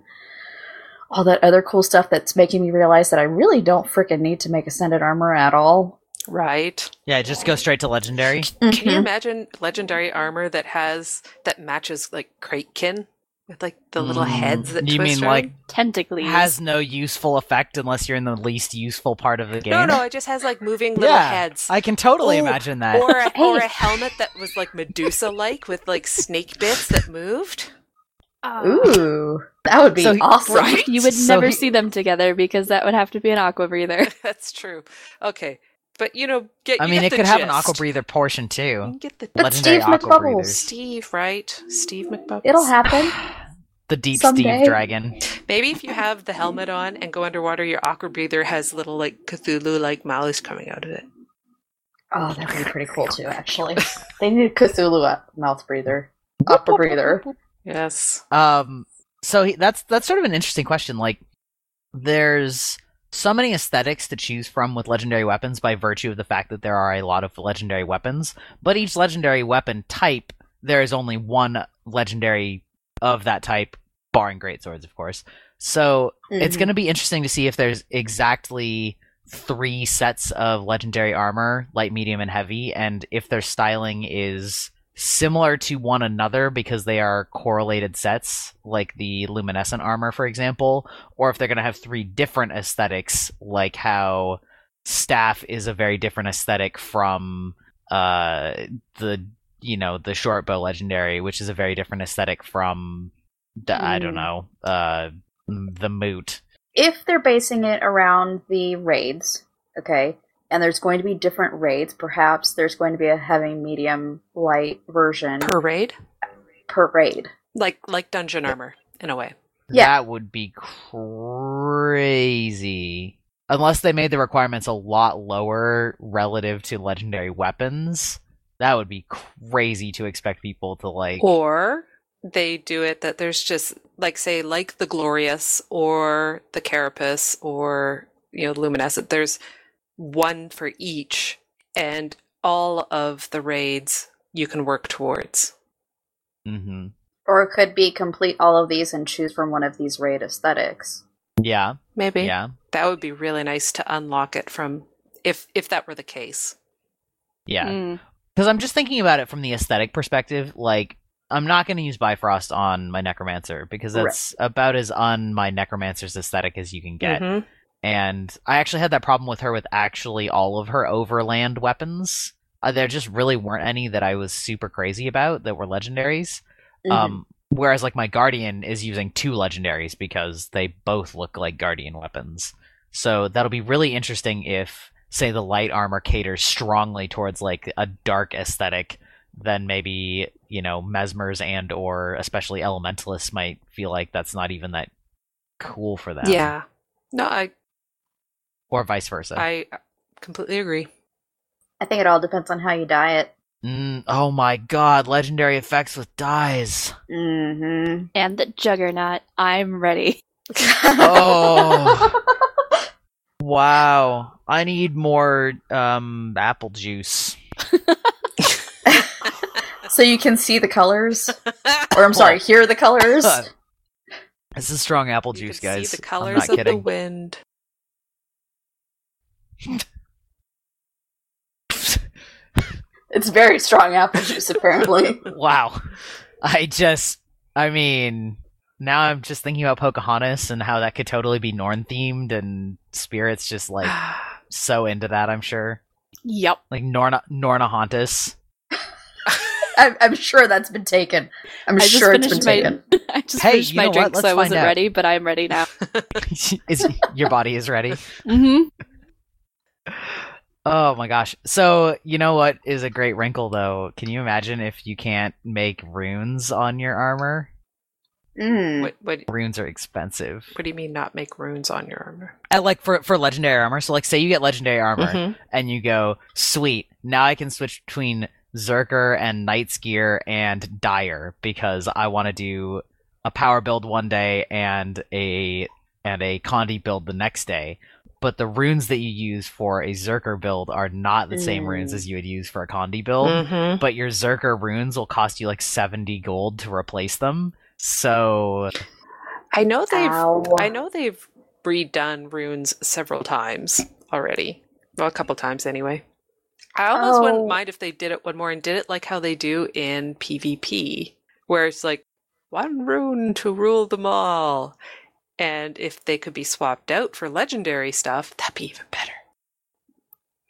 all that other cool stuff that's making me realize that I really don't freaking need to make Ascended Armor at all. right. Yeah, just go straight to legendary. Can you Mhm. imagine legendary armor that has that matches like Kraitkin with like the little Mm, heads that you twist mean around? like Tentacles. has no useful effect unless you're in the least useful part of the game? No, no, it just has like moving little yeah, heads. I can totally Ooh, imagine that. Or a, or a helmet that was like Medusa like with like snake bits that moved. Ah. Ooh, that would be So awesome. Right? You would So never he- see them together because that would have to be an aqua breather. That's true. Okay, but you know, get. I you mean, get it the could have an aqua breather portion too. can get the But Legendary Steve aqua McBubbles. breathers. Steve, right? Steve McBubbles. It'll happen. The deep Someday. Steve dragon. Maybe if you have the helmet on and go underwater, your aqua breather has little like Cthulhu like mouths coming out of it. Oh, that would be pretty cool too, actually. they need a Cthulhu uh, mouth breather. Upper breather. Yes. Um, so he, that's that's sort of an interesting question. Like, there's so many aesthetics to choose from with legendary weapons by virtue of the fact that there are a lot of legendary weapons. But each legendary weapon type, there is only one legendary of that type, barring great swords, of course. So it's Mhm. going to be interesting to see if there's exactly three sets of legendary armor, light, medium, and heavy, and if their styling is similar to one another because they are correlated sets, like the luminescent armor, for example, or if they're going to have three different aesthetics, like how staff is a very different aesthetic from uh, the you know the short bow legendary, which is a very different aesthetic from the, I don't Mm. know uh, the moot. if they're basing it around the raids, okay, and there's going to be different raids, perhaps there's going to be a heavy, medium, light version Parade, per raid. like like dungeon armor in a way. Yeah. That would be crazy. Unless they made the requirements a lot lower relative to legendary weapons, that would be crazy to expect people to like. Or they do it that there's just like say like the glorious or the carapace or you know luminescent. There's one for each, and all of the raids you can work towards. hmm Or it could be complete all of these and choose from one of these raid aesthetics. Yeah, Maybe yeah, that would be really nice to unlock it from if if that were the case. yeah. Mm. Because I'm just thinking about it from the aesthetic perspective. Like, I'm not going to use Bifrost on my Necromancer because that's about as on my Necromancer's aesthetic as you can get. Mhm. And I actually had that problem with her with actually all of her overland weapons. Uh, there just really weren't any that I was super crazy about that were legendaries. Mhm. Um, whereas like my guardian is using two legendaries because they both look like guardian weapons. So that'll be really interesting if, say, the light armor caters strongly towards like a dark aesthetic. Then maybe you know mesmers and or especially elementalists might feel like that's not even that cool for them. Yeah. No, I or vice versa. I completely agree. I think it all depends on how you diet. Mm, oh my god, legendary effects with dyes. Mm-hmm. And the Juggernaut. I'm ready. Oh. Wow. I need more um apple juice. so you can see the colors, or I'm sorry, hear the colors. This is strong apple You juice, can guys. See the I'm colors not of the wind. It's very strong apple juice, apparently. wow. I just I mean now I'm just thinking about Pocahontas and how that could totally be Norn themed and Spirit's just like so into that, I'm sure. yep. Like Norna Nornahontas. I'm, I'm sure that's been taken. I'm I sure it's been my- taken. I just Hey, finished my know drink, so I wasn't out. ready, but I'm ready now. is your body is ready? hmm Oh my gosh. So, you know what is a great wrinkle though? Can you imagine if you can't make runes on your armor? Mm. What, what Runes are expensive. What do you mean not make runes on your armor? Uh, like for for legendary armor. So like say you get legendary armor Mhm. and you go, "Sweet. Now I can switch between Zerker and Knight's gear and Dire because I want to do a power build one day and a and a Condi build the next day." But the runes that you use for a Zerker build are not the same Mm. runes as you would use for a Condi build. Mhm. but your Zerker runes will cost you like 70 gold to replace them. So, I know they've Ow. I know they've redone runes several times already. Well, a couple times anyway. I almost Oh. wouldn't mind if they did it one more and did it like how they do in PvP, where it's like one rune to rule them all. And if they could be swapped out for legendary stuff, that'd be even better.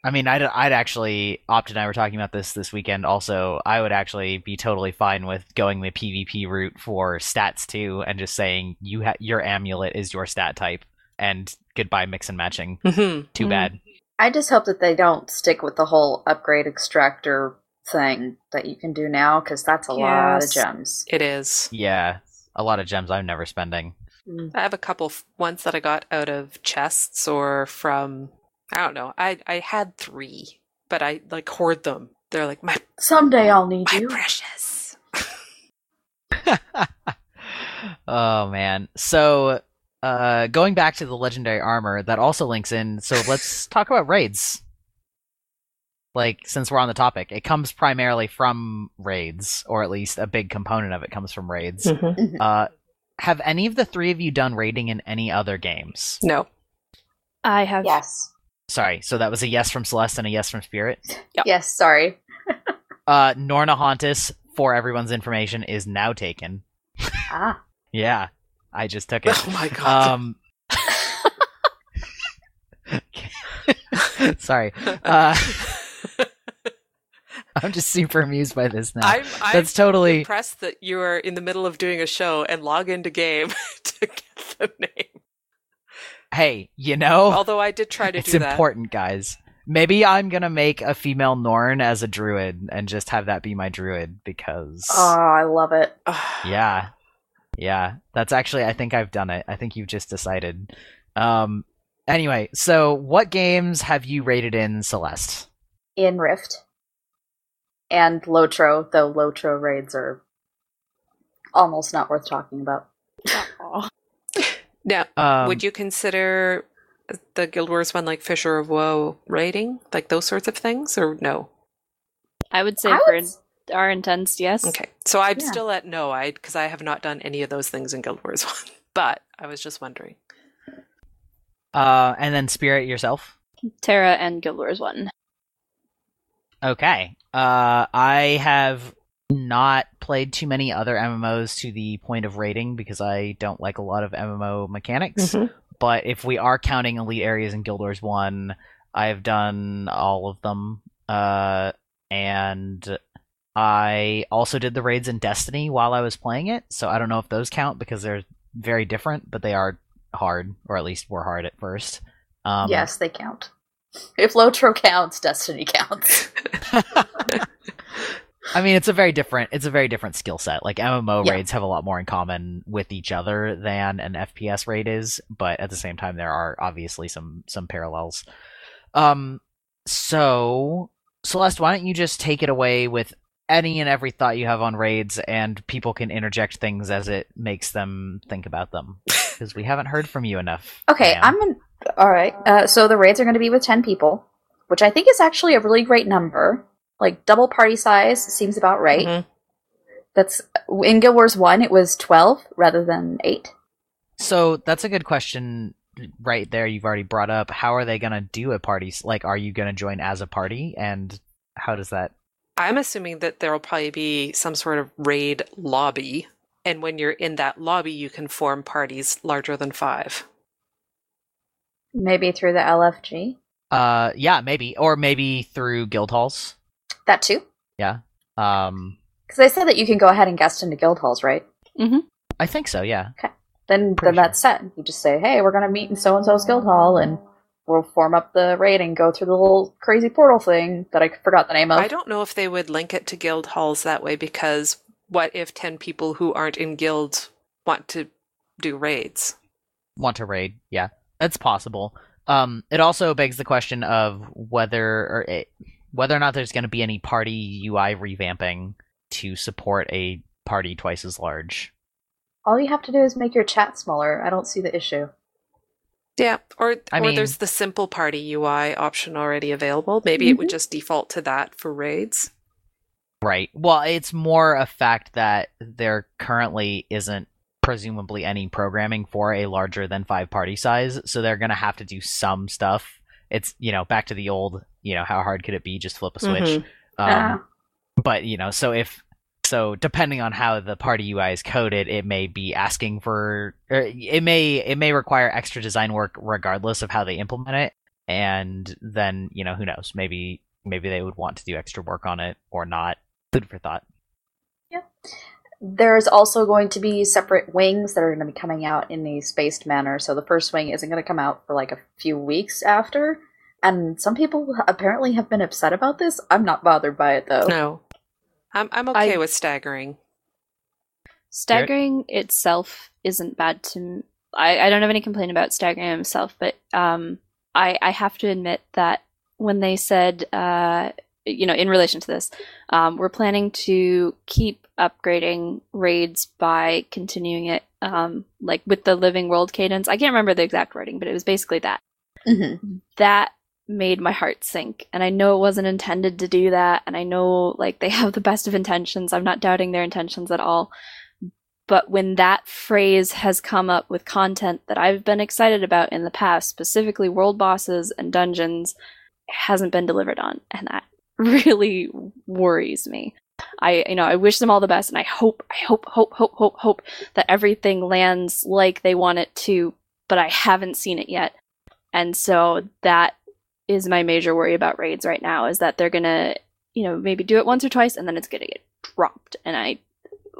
I mean, I'd, I'd actually, Opt and I were talking about this this weekend also. I would actually be totally fine with going the PvP route for stats too and just saying you ha- your amulet is your stat type and goodbye mix and matching. Mm-hmm. Too Mhm. bad. I just hope that they don't stick with the whole upgrade extractor thing that you can do now, because that's a lot of gems. It is. Yeah, a lot of gems I'm never spending. I have a couple f- ones that I got out of chests or from I don't know. I I had three, but I like hoard them. They're like my Someday I'll need my you. precious. oh man. So uh going back to the legendary armor, that also links in, so let's talk about raids. Like since we're on the topic, it comes primarily from raids, or at least a big component of it comes from raids. Mm-hmm. Uh have any of the three of you done raiding in any other games? No. I have. Yes. Sorry, so that was a yes from Celeste and a yes from Spirit. Yep. Yes, sorry. Uh Nornahontas, for everyone's information, is now taken. Ah. Yeah. I just took it. Oh my god. Um, sorry. Uh, I'm just super amused by this now. I'm, I'm That's totally. impressed that you are in the middle of doing a show and log into game to get the name. Hey, you know, Although I did try to it's do that. important, guys. Maybe I'm gonna make a female Norn as a druid and just have that be my druid because. Oh, I love it. Yeah. Yeah. That's actually I think I've done it. I think you've just decided. Um anyway, so what games have you raided in Celeste? In Rift. And Lotro, though Lotro raids are almost not worth talking about. Now, Um, would you consider the Guild Wars one like Fissure of Woe raiding, like those sorts of things, or no? I would say I for would in- our intents, yes. Okay, so I'm Yeah. still at no, I because I have not done any of those things in Guild Wars one, but I was just wondering. uh and then Spirit yourself? TERA and Guild Wars 1. Okay. Uh I have not played too many other MMOs to the point of raiding because I don't like a lot of MMO mechanics. But if we are counting elite areas in Guild Wars 1, I've done all of them. Uh and I also did the raids in Destiny while I was playing it, so I don't know if those count because they're very different, but they are hard, or at least were hard at first. Um, yes, they count. If Lotro counts, Destiny counts. I mean, it's a very different. It's a very different skill set. Like MMO Yeah. raids have a lot more in common with each other than an FPS raid is, but at the same time, there are obviously some some parallels. Um, so Celeste, why don't you just take it away with any and every thought you have on raids, and people can interject things as it makes them think about them. Because we haven't heard from you enough. Okay, ma'am. I'm in. All right. Uh, so the raids are going to be with ten people, which I think is actually a really great number. Like double party size seems about right. Mhm. That's in Guild Wars One. It was twelve rather than eight. So that's a good question right there. You've already brought up. How are they going to do a party? Like, are you going to join as a party, and how does that? I'm assuming that there will probably be some sort of raid lobby, and when you're in that lobby, you can form parties larger than five. Maybe through the LFG. Uh, yeah, maybe, or maybe through guild halls. That too. Yeah. Um, Because they said that you can go ahead and guest into guild halls, right? Mm-hmm. I think so. Yeah. Okay. Then, Pretty then that's set. You just say, "Hey, we're going to meet in so and so's guild hall, and we'll form up the raid and go through the little crazy portal thing that I forgot the name of." I don't know if they would link it to guild halls that way because what if 10 people who aren't in guilds want to do raids? want to raid. Yeah, that's possible. Um, it also begs the question of whether or it, whether or not there's going to be any party UI revamping to support a party twice as large. All you have to do is make your chat smaller. I don't see the issue. Yeah, or I or mean- there's the simple party UI option already available. Maybe it would just default to that for raids. Right. Well, it's more a fact that there currently isn't presumably any programming for a larger than five party size, so they're going to have to do some stuff. It's you know back to the old you know how hard could it be? Just flip a switch. Mhm. Um, but you know so if so depending on how the party ui is coded it may be asking for or it may it may require extra design work regardless of how they implement it. And then you know who knows? Maybe maybe they would want to do extra work on it or not. Food for thought There's also going to be separate wings that are going to be coming out in a spaced manner. So the first wing isn't going to come out for like a few weeks after. And some people apparently have been upset about this. I'm not bothered by it though. No. I'm I'm okay I- with staggering. Staggering itself isn't bad to m- I, I don't have any complaint about staggering himself, but um, I, I have to admit that when they said, uh, you know, in relation to this, um, we're planning to keep upgrading raids by continuing it, um, like with the living world cadence. I can't remember the exact wording, but it was basically that. Mm-hmm. That made my heart sink. And I know it wasn't intended to do that. And I know, like, they have the best of intentions. I'm not doubting their intentions at all. But when that phrase has come up with content that I've been excited about in the past, specifically world bosses and dungeons, hasn't been delivered on. And that really worries me. I, you know, I wish them all the best, and I hope, I hope, hope, hope, hope, hope that everything lands like they want it to, but I haven't seen it yet. And so that is my major worry about raids right now is that they're gonna, you know, maybe do it once or twice and then it's gonna get dropped. And I,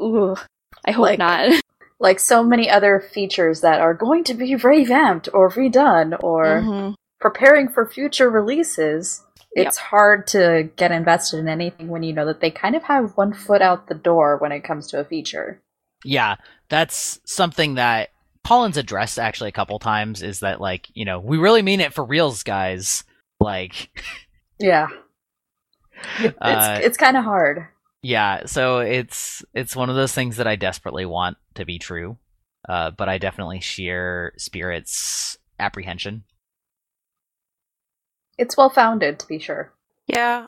ooh, I hope Like- not. Like so many other features that are going to be revamped or redone or Mhm. preparing for future releases. Yep. It's hard to get invested in anything when you know that they kind of have one foot out the door when it comes to a feature. yeah that's something that Pollen's addressed actually a couple times is that like you know we really mean it for reals guys like Yeah. It's Uh, it's kind of hard. Yeah, so it's it's one of those things that I desperately want to be true, uh, but I definitely share Spirit's apprehension. It's well founded, to be sure. Yeah.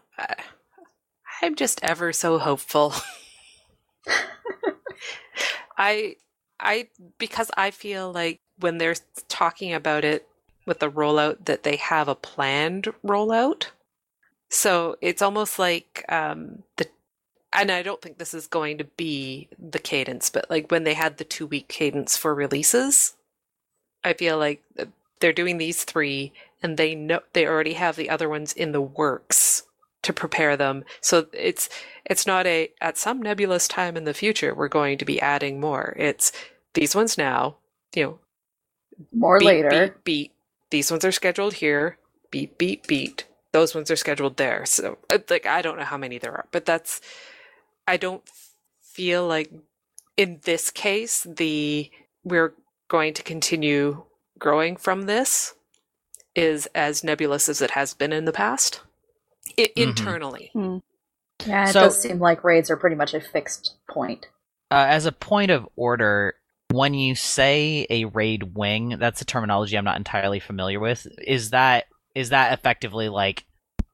I'm just ever so hopeful. I I because I feel like when they're talking about it with the rollout that they have a planned rollout. So it's almost like um the and I don't think this is going to be the cadence, but like when they had the two week cadence for releases, I feel like they're doing these three and they know they already have the other ones in the works to prepare them. So it's it's not a at some nebulous time in the future we're going to be adding more. It's these ones now, you know, More beat, later. beat, beat. These ones are scheduled here. Beat, beat, beat. Those ones are scheduled there. So, uh, like, I don't know how many there are, but that's. I don't feel like in this case the we're going to continue growing from this is as nebulous as it has been in the past. I- Mhm. internally. Yeah, it So- does seem like raids are pretty much a fixed point. Uh, as a point of order, when you say a raid wing, that's a terminology I'm not entirely familiar with. Is that is that effectively like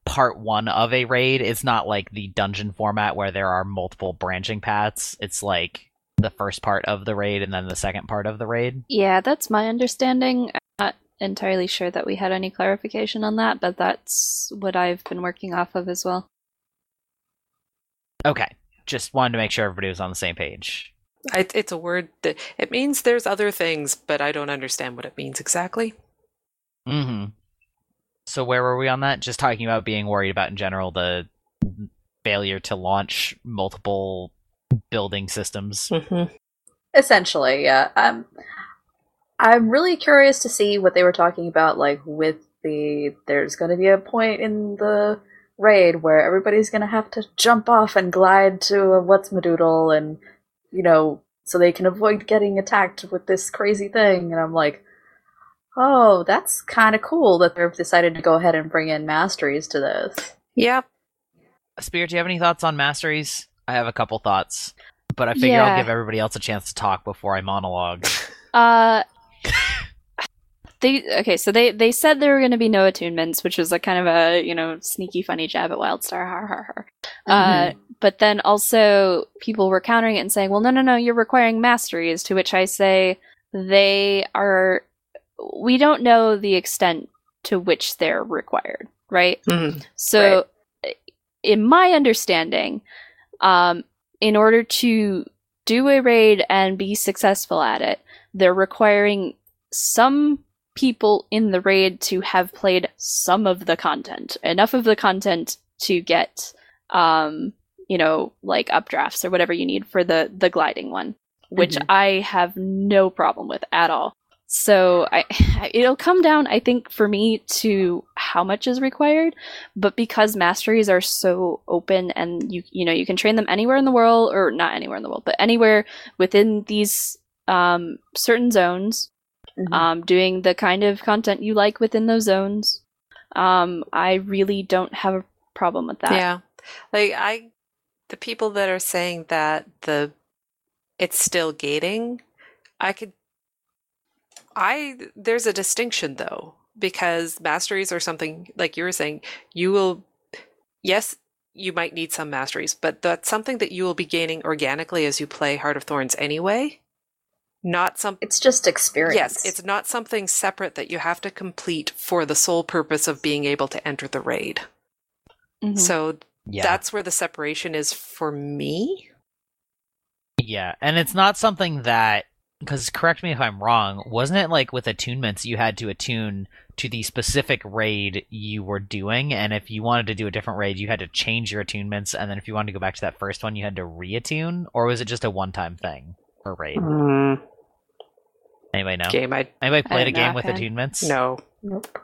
part one of a raid? It's not like the dungeon format where there are multiple branching paths. It's like the first part of the raid and then the second part of the raid. Yeah, that's my understanding. I'm not entirely sure that we had any clarification on that, but that's what I've been working off of as well. Okay, just wanted to make sure everybody was on the same page. I, it's a word that it means there's other things, but I don't understand what it means exactly. Mm-hmm. So where were we on that? Just talking about being worried about in general the failure to launch multiple building systems. Mm-hmm. Essentially, yeah. I'm I'm really curious to see what they were talking about, like with the there's going to be a point in the raid where everybody's going to have to jump off and glide to a what's madoodle, and you know, so they can avoid getting attacked with this crazy thing. And I'm like, oh, that's kind of cool that they've decided to go ahead and bring in masteries to this. Yep. Spirit, do you have any thoughts on masteries? I have a couple thoughts, but I figure Yeah. I'll give everybody else a chance to talk before I monologue. Uh they okay, so they they said there were going to be no attunements, which was a kind of a, you know, sneaky funny jab at Wildstar. Har har har. Uh but then also people were countering it and saying, "Well, no, no, no, you're requiring masteries." To which I say they are we don't know the extent to which they're required, right? Mhm. So, in my understanding, um, in order to do a raid and be successful at it, they're requiring some people in the raid to have played some of the content, enough of the content to get, um, you know, like updrafts or whatever you need for the the gliding one, which Mhm. I have no problem with at all. So I, it'll come down, I think, for me to how much is required. But because masteries are so open, and you you know you can train them anywhere in the world, or not anywhere in the world, but anywhere within these um, certain zones, Mhm. um, doing the kind of content you like within those zones. Um, I really don't have a problem with that. Yeah. Like I the people that are saying that the it's still gating, I could I there's a distinction though because masteries are something like you were saying you will yes you might need some masteries but that's something that you will be gaining organically as you play Heart of Thorns anyway not some It's just experience. Yes, it's not something separate that you have to complete for the sole purpose of being able to enter the raid. Mhm. So Yeah. that's where the separation is for me. Yeah, and it's not something that because correct me if I'm wrong, wasn't it like with attunements you had to attune to the specific raid you were doing, and if you wanted to do a different raid, you had to change your attunements, and then if you wanted to go back to that first one, you had to reattune, or was it just a one-time thing for raid? Anybody know? Game, I Anybody played a game with had- attunements? no. Nope.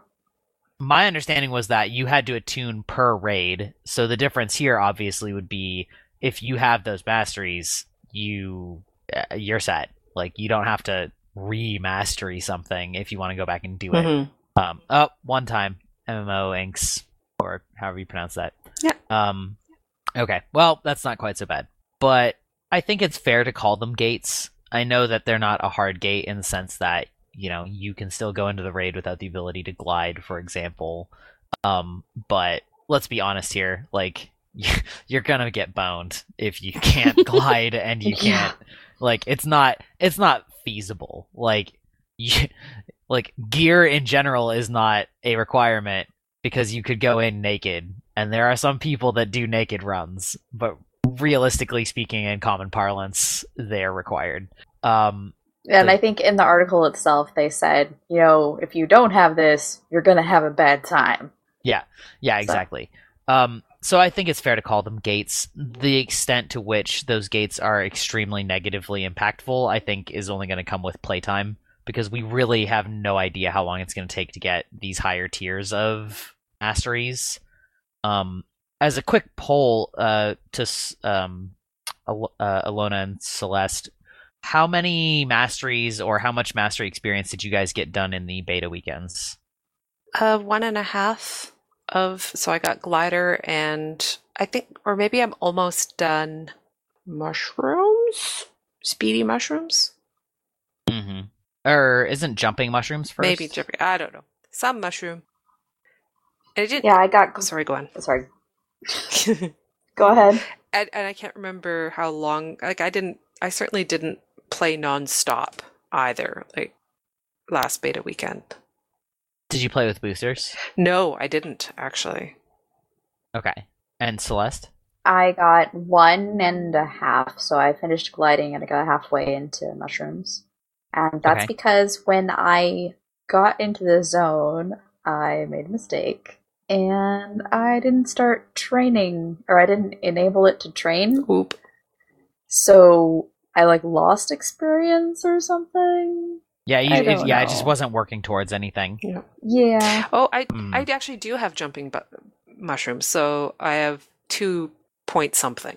my understanding was that you had to attune per raid. So the difference here obviously would be if you have those masteries, you uh, you're set. Like you don't have to remastery something if you want to go back and do it. Mhm. Um, oh, one time MMO inks or however you pronounce that. Yeah. Um, okay. Well, that's not quite so bad, but I think it's fair to call them gates. I know that they're not a hard gate in the sense that you know you can still go into the raid without the ability to glide, for example. Um, but let's be honest here, like you're gonna get boned if you can't glide and you can't like it's not it's not feasible. Like you, like gear in general is not a requirement because you could go in naked. And there are some people that do naked runs but realistically speaking in common parlance they're required um And The- I think in the article itself, they said, you know, if you don't have this, you're going to have a bad time. Yeah, yeah, exactly. Um, so I think it's fair to call them gates. The extent to which those gates are extremely negatively impactful, I think, is only going to come with playtime because we really have no idea how long it's going to take to get these higher tiers of masteries. Um, as a quick poll, uh, to s- um, Al- uh, Allona and Celeste, how many masteries or how much mastery experience did you guys get done in the beta weekends? Uh, one and a half. of so I got glider and I think or maybe I'm almost done mushrooms? Speedy mushrooms? Mm-hmm. Or isn't jumping mushrooms first? Maybe jumping. I don't know. Some mushroom. And it didn't Yeah, I got. sorry, go on. Sorry. Go ahead. and, and I can't remember how long. Like I didn't. I certainly didn't play nonstop either. Like last beta weekend. Did you play with boosters? No, I didn't actually. Okay. And Celeste? I got one and a half, so I finished gliding and I got halfway into mushrooms. And that's Okay. because when I got into the zone, I made a mistake and I didn't start training, or I didn't enable it to train. Oop. So I like lost experience or something. Yeah, you, I it, don't yeah, it just wasn't working towards anything. Yeah. yeah. Oh, I Hmm. I actually do have jumping bu- mushrooms, so I have two point something.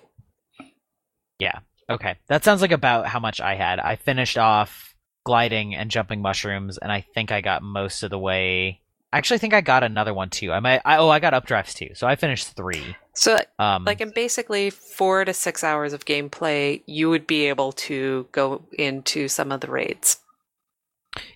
Yeah. Okay. That sounds like about how much I had. I finished off gliding and jumping mushrooms, and I think I got most of the way. I actually think I got another one too. I might. I, oh, I got updrafts too. So I finished three. So, Um, like in basically four to six hours of gameplay, you would be able to go into some of the raids.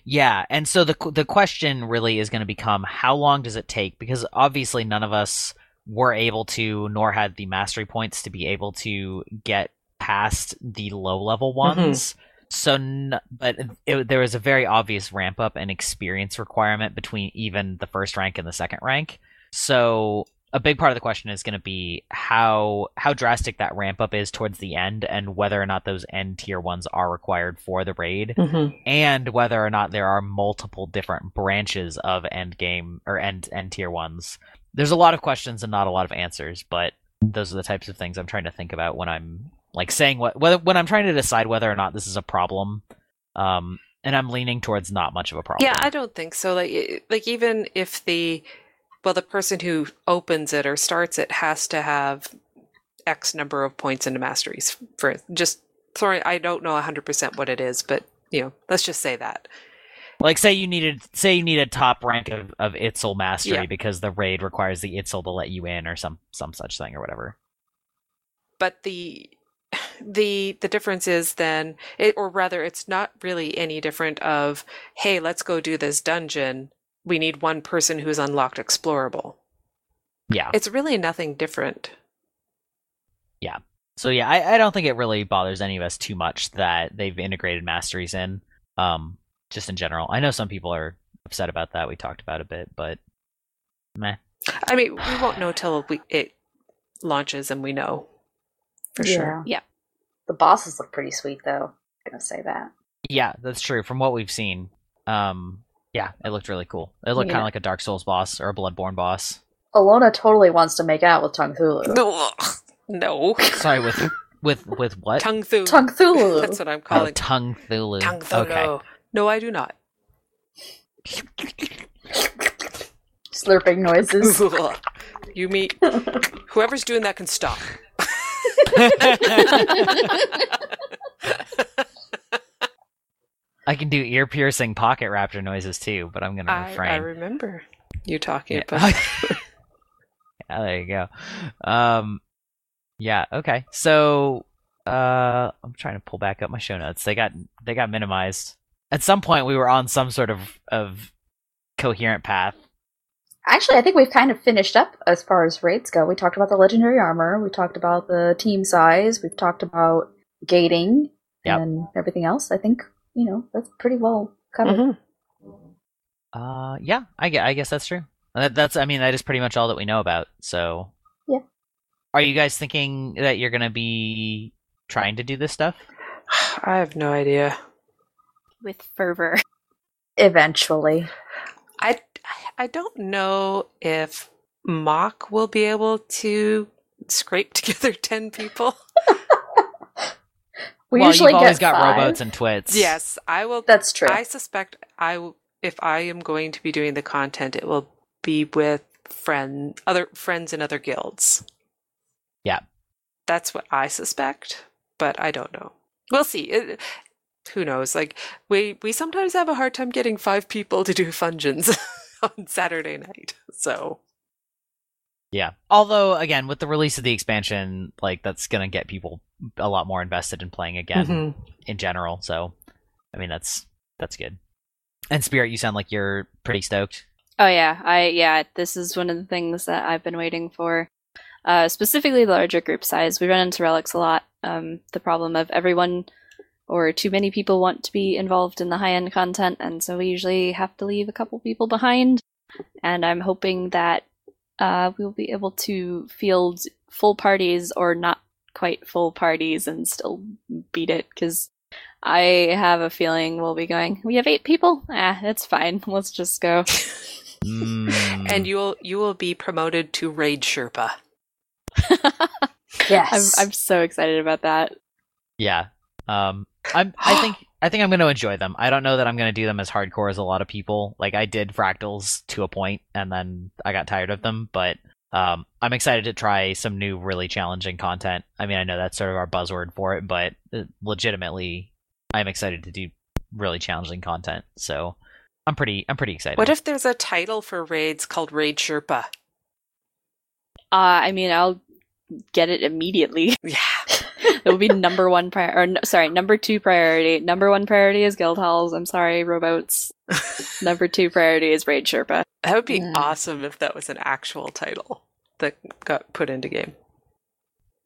Yeah, and so the the question really is going to become how long does it take? Because obviously none of us were able to, nor had the mastery points to be able to get past the low level ones. So, n- but it, there was a very obvious ramp up and experience requirement between even the first rank and the second rank. So a big part of the question is going to be how how drastic that ramp up is towards the end, and whether or not those end tier ones are required for the raid Mm-hmm. and whether or not there are multiple different branches of end game or end end tier ones. There's a lot of questions and not a lot of answers, but those are the types of things I'm trying to think about when I'm like saying what whether when I'm trying to decide whether or not this is a problem. Um, and I'm leaning towards not much of a problem. Yeah, I don't think so. Like, like even if the well, the person who opens it or starts it has to have X number of points into masteries. For just sorry, I don't know 100 percent what it is, but you know, let's just say that. Like say you needed say you need a top rank of, of Itzel mastery Yeah. because the raid requires the Itzel to let you in or some some such thing or whatever. but the the the difference is then it or rather it's not really any different of hey let's go do this dungeon we need one person who's unlocked explorable Yeah. it's really nothing different yeah So yeah, I, I don't think it really bothers any of us too much that they've integrated masteries in. Um, just in general, I know some people are upset about that. We talked about a bit, but meh. i mean we won't know till we, it launches and we know for sure Yeah. The bosses look pretty sweet, though. I'm gonna say that. Yeah, that's true. From what we've seen, um, yeah, it looked really cool. It looked kind of like a Dark Souls boss or a Bloodborne boss. Allona totally wants to make out with Tung Thulu. Ugh. no Sorry, with with with what? tongue thulu Tung Thulu. that's what i'm oh, calling tongue Thulu. tongue thulu Okay. no i do not Slurping noises. You meet whoever's doing that can stop I can do ear piercing pocket raptor noises too, but I'm gonna I, refrain. I remember you talking Yeah. about yeah, there you go. Um, yeah, okay. So, uh, I'm trying to pull back up my show notes. They got they got minimized. At some point, we were on some sort of of coherent path. Actually, I think we've kind of finished up as far as raids go. We talked about the legendary armor. We talked about the team size. We've talked about gating Yep. and everything else. I think you know that's pretty well covered. Mhm. Uh, yeah, I guess, I guess that's true. That, that's, I mean, that is pretty much all that we know about. So, Yeah. Are you guys thinking that you're gonna be trying to do this stuff? I have no idea. With fervor. Eventually, I I don't know if Mock will be able to scrape together ten people. we well, usually you've always get got five. rowboats and twits. yes, I will. That's true. I suspect I if I am going to be doing the content, it will be with friend other friends in other guilds. Yeah. that's what I suspect, but I don't know. We'll see. It, who knows? Like we we sometimes have a hard time getting five people to do fungeons on Saturday night. So Yeah. Although again, with the release of the expansion, like that's gonna get people a lot more invested in playing again Mhm. in general. So, I mean, that's that's good. And Spirit, you sound like you're pretty stoked. Oh yeah, I yeah, this is one of the things that I've been waiting for. Uh, specifically, the larger group size. We run into relics a lot. Um, the problem of everyone or too many people want to be involved in the high end content, and so we usually have to leave a couple people behind. And I'm hoping that uh, we'll be able to field full parties or not quite full parties and still beat it because I have a feeling we'll be going. We have eight people. Ah, it's fine. Let's just go. Mm. And you will you will be promoted to raid Sherpa. Yes. I'm I'm so excited about that. Yeah. Um I'm I think I think I'm going to enjoy them. I don't know that I'm going to do them as hardcore as a lot of people. Like I did fractals to a point and then I got tired of them, but um I'm excited to try some new really challenging content. I mean, I know that's sort of our buzzword for it, but uh, legitimately I'm excited to do really challenging content. So I'm pretty I'm pretty excited. What if there's a title for raids called Raid Sherpa? Uh, I mean, I'll get it immediately. Yeah. It would be number one prior, or no, sorry, number two priority. Number one priority is guild halls. I'm sorry, robots. number two priority is raid Sherpa. That would be Mm. awesome if that was an actual title that got put into game.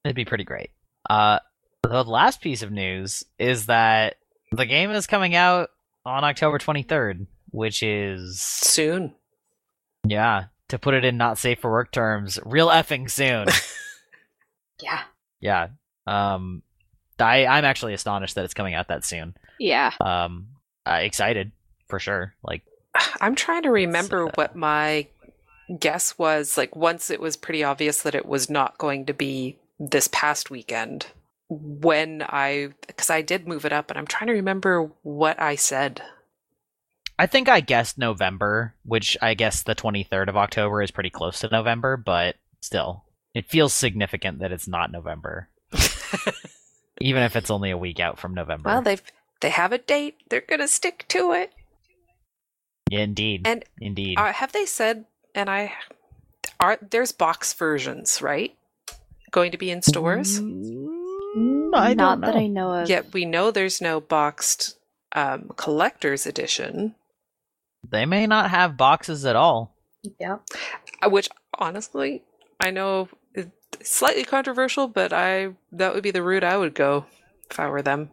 It'd be pretty great. Uh, the last piece of news is that the game is coming out on October 23rd, which is Soon. yeah, to put it in not safe for work terms, real effing soon. yeah. yeah. Um, I I'm actually astonished that it's coming out that soon. Yeah. Um, uh, excited for sure. Like I'm trying to remember uh, what my guess was. Like once it was pretty obvious that it was not going to be this past weekend when I because I did move it up and I'm trying to remember what I said. I think I guessed November, which I guess the 23rd of October is pretty close to November, but still, it feels significant that it's not November, even if it's only a week out from November. Well, they've they have a date. They're gonna stick to it. Yeah, indeed, And indeed. uh, have they said? And I are there's box versions, right? Going to be in stores. Mm, I Not don't that know. I know of. Yet we know there's no boxed um, collector's edition, They may not have boxes at all. Yeah. uh, which honestly I know is slightly controversial, but I that would be the route I would go if I were them.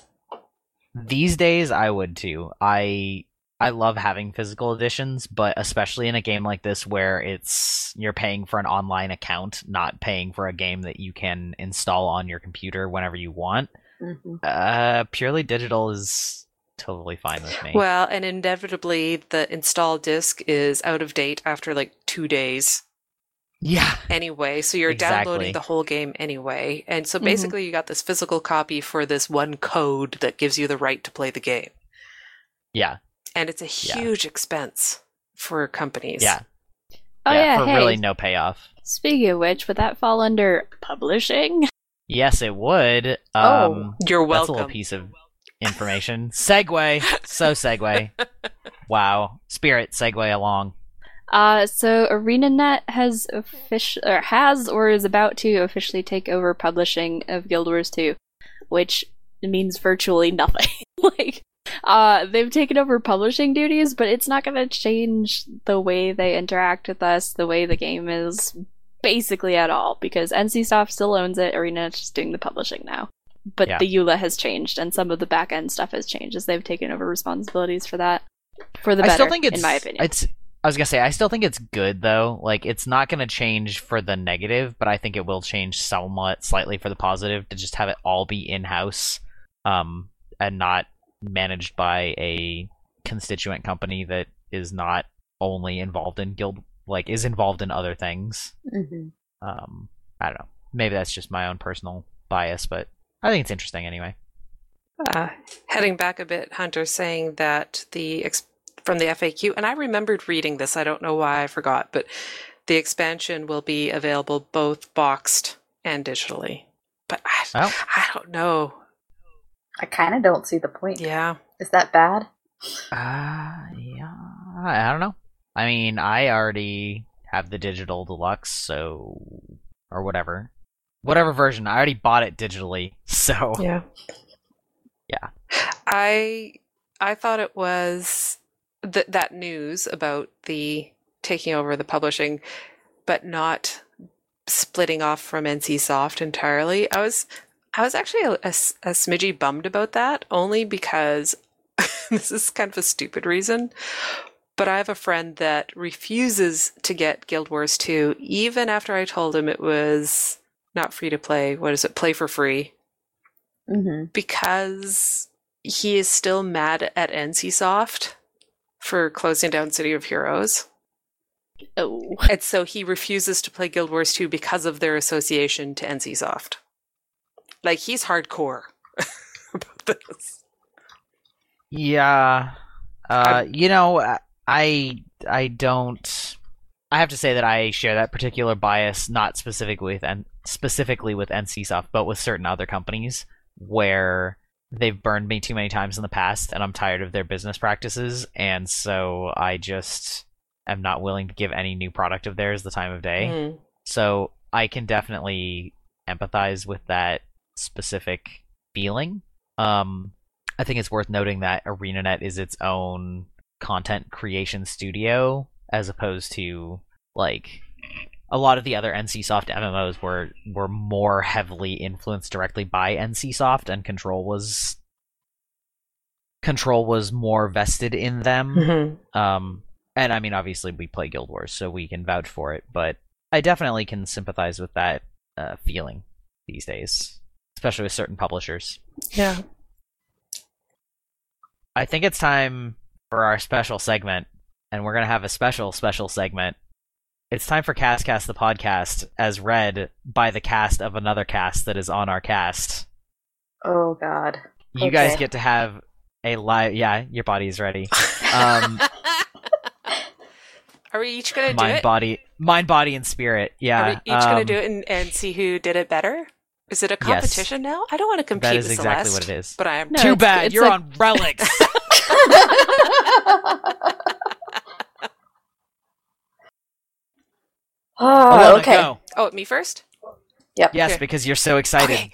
These days, I would too. I I love having physical editions, but especially in a game like this where it's you're paying for an online account, not paying for a game that you can install on your computer whenever you want. hmm Uh, purely digital is totally fine with me. Well, and inevitably the install disc is out of date after like two days. Yeah, anyway, so you're Exactly. downloading the whole game anyway. And so Mhm. basically you got this physical copy for this one code that gives you the right to play the game. yeah, And it's a Yeah. huge expense for companies. yeah, Oh yeah. for hey. really no payoff. Speaking of which, would that fall under publishing? Yes, it would. Oh. Um, You're welcome That's a welcome. little piece of information. segue. So segue. wow. Spirit, segue along. Uh, so ArenaNet has official or has or is about to officially take over publishing of Guild Wars 2, which means virtually nothing. like, uh, they've taken over publishing duties, but it's not going to change the way they interact with us, the way the game is, basically at all. Because NCSoft still owns it. ArenaNet's just doing the publishing now. But Yeah. the EULA has changed, and some of the back end stuff has changed as they've taken over responsibilities for that. For the better, I still think it's in my opinion. It's I was gonna say I still think it's good though. Like it's not gonna change for the negative, but I think it will change somewhat slightly for the positive to just have it all be in house, um, and not managed by a constituent company that is not only involved in guild like is involved in other things. hmm Um, I don't know. Maybe that's just my own personal bias, but I think it's interesting anyway. Uh, heading back a bit, Hunter saying that the ex- from the FAQ, and I remembered reading this. I don't know why I forgot, but the expansion will be available both boxed and digitally. But I, Oh. I don't know. I kind of don't see the point. Yeah, Is that bad? Uh, yeah, I I don't know. I mean, I already have the digital deluxe, so or whatever, whatever version. I already bought it digitally, so Yeah. Yeah. I I thought it was th- that news about the taking over the publishing, but not splitting off from NCSoft entirely. I was I was actually a smidgy bummed about that, only because this is kind of a stupid reason. But I have a friend that refuses to get Guild Wars 2, even after I told him it was not free to play. What is it? Play for free hmm because he is still mad at NCSoft for closing down City of Heroes. Oh. And so he refuses to play Guild Wars 2 because of their association to NCSoft. Like he's hardcore about this. Yeah. Uh, you know, I I don't. I have to say that I share that particular bias, not specifically with and specifically with NCSoft, but with certain other companies where they've burned me too many times in the past, and I'm tired of their business practices, and so I just am not willing to give any new product of theirs the time of day. Mm. So I can definitely empathize with that specific feeling. Um, I think it's worth noting that ArenaNet is its own content creation studio, as opposed to like a lot of the other NCSoft MMOs were were more heavily influenced directly by NCSoft, and Control was Control was more vested in them. Mhm. Um, and I mean, obviously, we play Guild Wars, so we can vouch for it. But I definitely can sympathize with that uh, feeling these days, especially with certain publishers. Yeah. I think it's time for our special segment, and we're gonna have a special special segment. It's time for Cast Cast the podcast, as read by the cast of another cast that is on our cast. Oh God. You guys get to have a live. Yeah, your body is ready. Um, Are we each going to do mind, it? body, mind, body, and spirit. Yeah. Are we each going to um, do it and, and see who did it better? Is it a competition now? I don't want to compete That is with exactly Celeste, what it is. But I am. No, Too it's- bad it's you're a- on relics. oh, okay. go. Oh, me first? Yep. Yes, Okay. because you're so excited. Okay.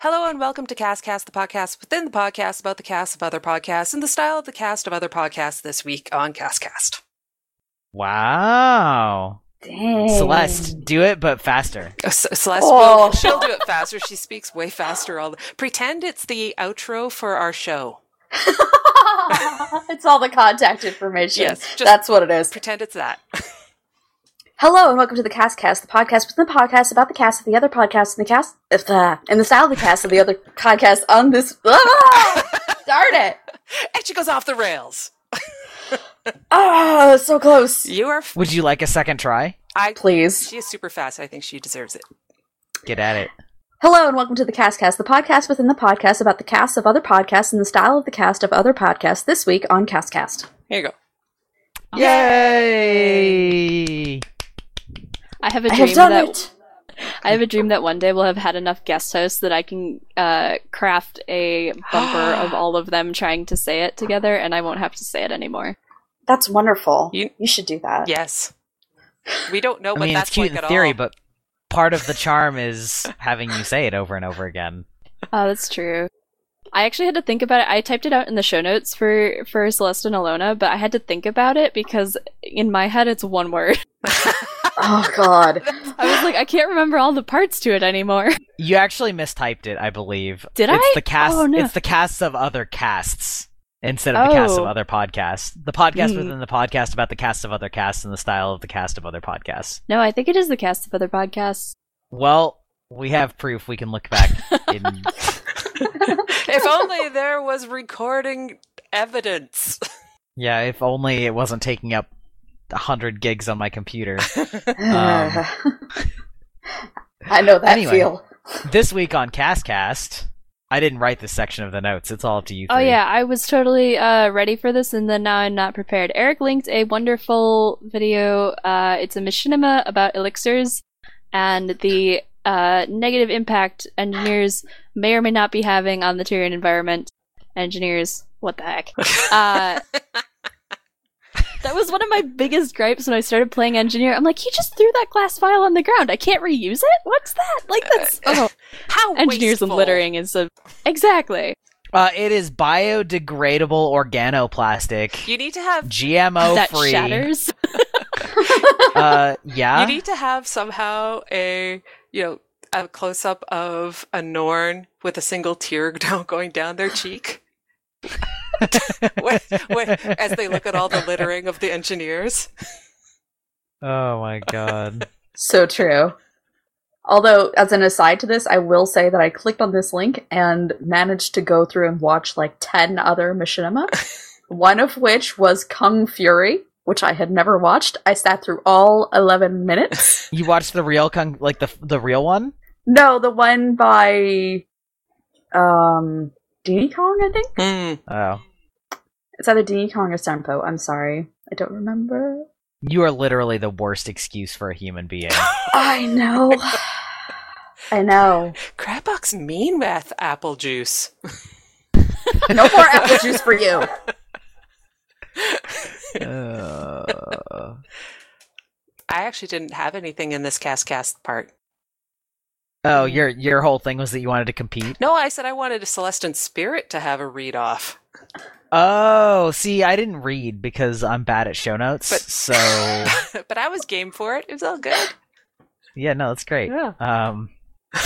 Hello and welcome to Cast Cast, the podcast within the podcast about the cast of other podcasts and the style of the cast of other podcasts this week on Cast Cast. Wow. Dang. Celeste, do it, but faster. Oh, C- Celeste Oh. will she'll do it faster. She speaks way faster. All the, pretend it's the outro for our show. it's all the contact information. Yes, just- That's what it is. Pretend it's that. Hello and welcome to the Castcast, the podcast within the podcast about the cast of the other podcasts and the cast if the in the style of the cast of the other podcasts on this. Ah! Darn it! and she goes off the rails. Ah, so close. You are. F- Would you like a second try? I. Please. She is super fast. I think she deserves it. Get at it. Hello and welcome to the Castcast, the podcast within the podcast about the cast of other podcasts and the style of the cast of other podcasts this week on Castcast. Here you go. Yay! I have a I dream have done that it. I have a dream that one day we'll have had enough guest hosts that I can uh, craft a bumper of all of them trying to say it together, and I won't have to say it anymore. That's wonderful. You- You, should do that. Yes. We don't know I what mean, that's it's cute like in theory, all. but part of the charm is having you say it over and over again. Oh, that's true. I actually had to think about it. I typed it out in the show notes for for Celeste and Allona, but I had to think about it because in my head it's one word. Oh God. I was like, I can't remember all the parts to it anymore. You actually mistyped it, I believe. Did it's I? The cast. Oh, no. It's the casts of other casts instead of the cast of Oh. other podcasts. The podcast Hmm. within the podcast about the cast of other casts and the style of the cast of other podcasts. No, I think it is the cast of other podcasts. Well, we have proof. We can look back. in... if only there was recording evidence. yeah, if only it wasn't taking up hundred gigs on my computer. I know that Anyway. feel. this week on Castcast, I didn't write this section of the notes. It's all up to you. Oh yeah, I was totally uh, ready for this, and then now I'm not prepared. Eric linked a wonderful video. Uh, it's a machinima about elixirs and the uh, negative impact engineers may or may not be having on the Tyrian environment. Engineers, what the heck? That was one of my biggest gripes when I started playing engineer. I'm like, he just threw that glass vial on the ground. I can't reuse it. What's that? Like that's oh, How engineers and littering is a exactly. Uh, it is biodegradable organoplastic, You need to have GMO that free. shatters. Uh, yeah. you need to have somehow a you know a close up of a Norn with a single tear down going down their cheek. When- when- as they look at all the littering of the engineers. oh my god. So true. Although, as an aside to this, I will say that I clicked on this link and managed to go through and watch like 10 other machinima, one of which was Kung Fury, which I had never watched. I sat through all 11 minutes. You watched the real Kung, like the the real one? no, the one by um Diddy Kong, I think? Hmm. Oh, It's either Diddy Kong or Senpo. I'm sorry. I don't remember. you are literally the worst excuse for a human being. I know. I know. Crabbox mean math apple juice. No more apple juice for you. Uh, I actually didn't have anything in this cast cast part. Oh, your your whole thing was that you wanted to compete. No, I said I wanted a Celestin Spirit to have a read off. Oh, see, I didn't read because I'm bad at show notes. But- so but I was game for it. It was all good. yeah, no, that's great. Yeah. Um,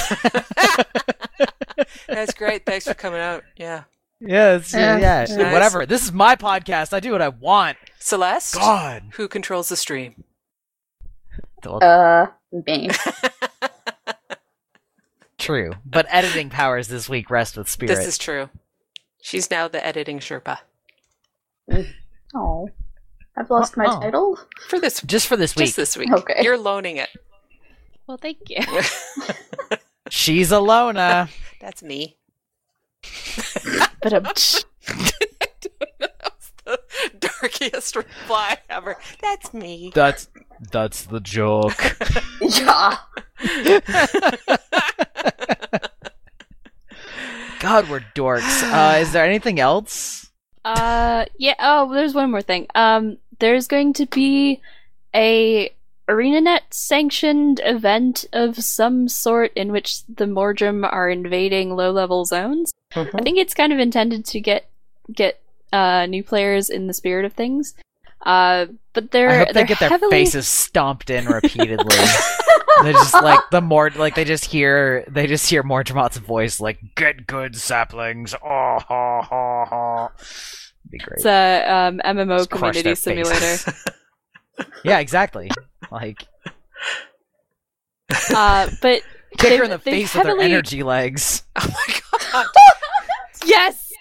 That's great. Thanks for coming out. Yeah. yeah, it's, Yeah, yeah, nice. whatever. This is my podcast. I do what I want. Celeste, God. who controls the stream? Uh, me. True, but editing powers this week rest with Spirit. This is true. She's now the editing Sherpa. Oh, I've lost my Oh. title. For this just for this week. just this week. Okay. You're loaning it. Well, thank you. She's Allona. That's me. But That's the darkest reply ever. That's me. that's that's the joke. yeah. God, we're dorks. Uh, is there anything else? Uh, yeah. Oh, there's one more thing. Um, there's going to be a ArenaNet sanctioned event of some sort in which the Mordrem are invading low-level zones. I think it's kind of intended to get get uh new players in the spirit of things. Uh, but they're I hope they they're get their heavily... faces stomped in repeatedly. they just like the more like they just hear they just hear Mordremoth's voice like "Get good saplings." Oh, ha, ha, ha. Be great. It's a um, MMO Just community simulator. yeah, exactly. Like uh, but kick her in the they've face with heavily- their energy legs. Oh my god. yes,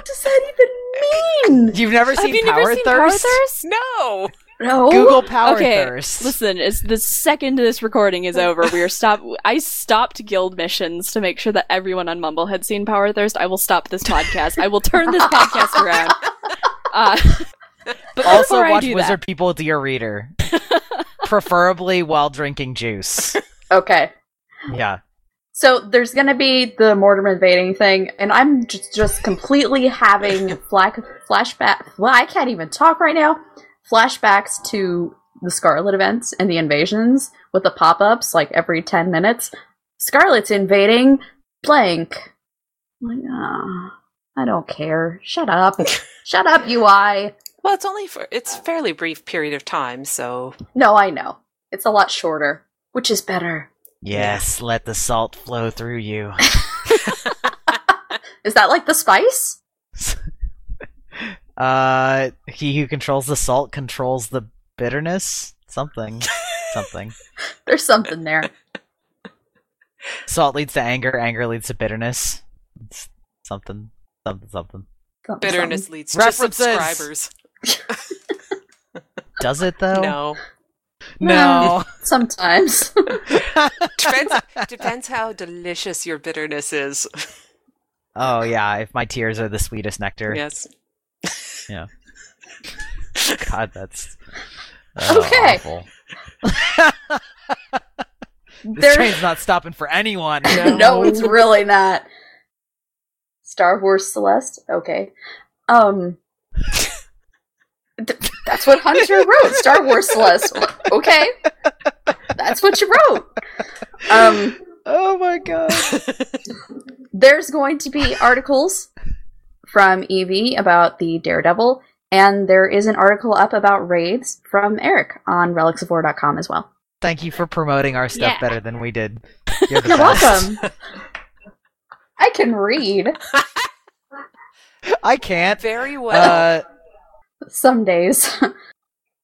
What does that even mean? You've never have seen you Power never seen Thirst? Power Thirst? No. No. Google Power okay, Thirst. listen. It's the second this recording is over. We are stop. I stopped guild missions to make sure that everyone on Mumble had seen Power Thirst. I will stop this podcast. I will turn this podcast around. Uh, but also before I watch do Wizard People Dear Reader. Preferably while drinking juice. Okay. Yeah. So there's gonna be the Mortimer invading thing, and I'm just, just completely having flash flashback. Well, I can't even talk right now. Flashbacks to the Scarlet events and the invasions with the pop-ups like every ten minutes. Scarlet's invading blank. Like, ah, I don't care. Shut up. Shut up, UI. Well, it's only for it's a fairly brief period of time, so No, I know. It's a lot shorter, which is better. Yes, let the salt flow through you. Is that like the spice? Uh, he who controls the salt controls the bitterness. Something, something. There's something there. Salt leads to anger. Anger leads to bitterness. It's something, something, something. Something, bitterness something. leads to subscribers. Does it though? No. No. Sometimes. Depends depends how delicious your bitterness is. oh yeah, if my tears are the sweetest nectar. Yes. Yeah. God, that's oh, Okay. awful. This There- train's not stopping for anyone. no, it's really not. Star Wars Celeste. Okay. Um, th- that's what Hunter wrote. Star Wars Celeste. Okay, that's what you wrote. Um, Oh my god. there's going to be articles from Evie about the Daredevil, and there is an article up about raids from Eric on relicsoforr.com as well. Thank you for promoting our stuff Yeah. better than we did. You're, You're welcome. I can read I can't. Very well. Uh, some days.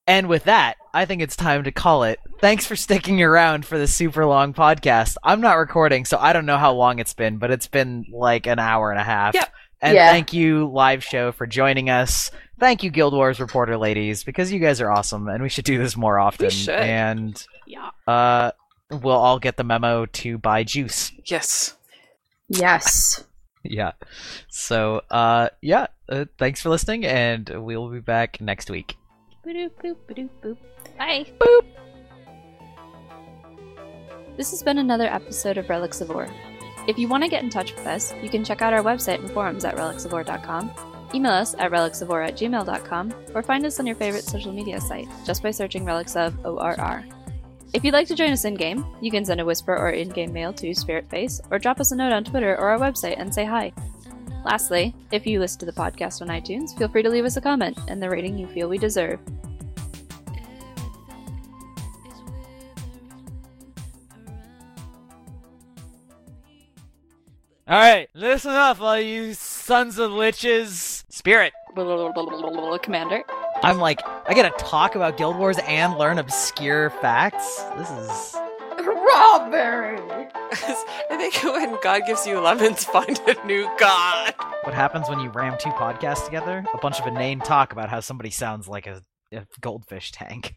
And with that, I think it's time to call it. Thanks for sticking around for this super long podcast. I'm not recording, so I don't know how long it's been, but it's been like an hour and a half. Yep. And Yeah. thank you, live show, for joining us. Thank you, Guild Wars reporter ladies, because you guys are awesome, and we should do this more often. We should. And Yeah. uh, we'll all get the memo to buy juice. yes. yes. Yeah. So, uh, yeah. Uh, thanks for listening, and we'll be back next week. Boop, boop, boop, boop. Bye. Boop. This has been another episode of Relics of Orr. If you want to get in touch with us, you can check out our website and forums at relicsoforr.com, email us at relicsoforr at gmail.com, or find us on your favorite social media site just by searching Relics of ORR. If you'd like to join us in game, you can send a whisper or in game mail to Spiritface, or drop us a note on Twitter or our website and say hi. Lastly, if you listen to the podcast on iTunes, feel free to leave us a comment and the rating you feel we deserve. All right, listen up, all you sons of liches. Spirit. Commander. I'm like, I gotta talk about Guild Wars and learn obscure facts. This is. Strawberry. I think when God gives you lemons, find a new God. What happens when you ram two podcasts together? A bunch of inane talk about how somebody sounds like a, a goldfish tank.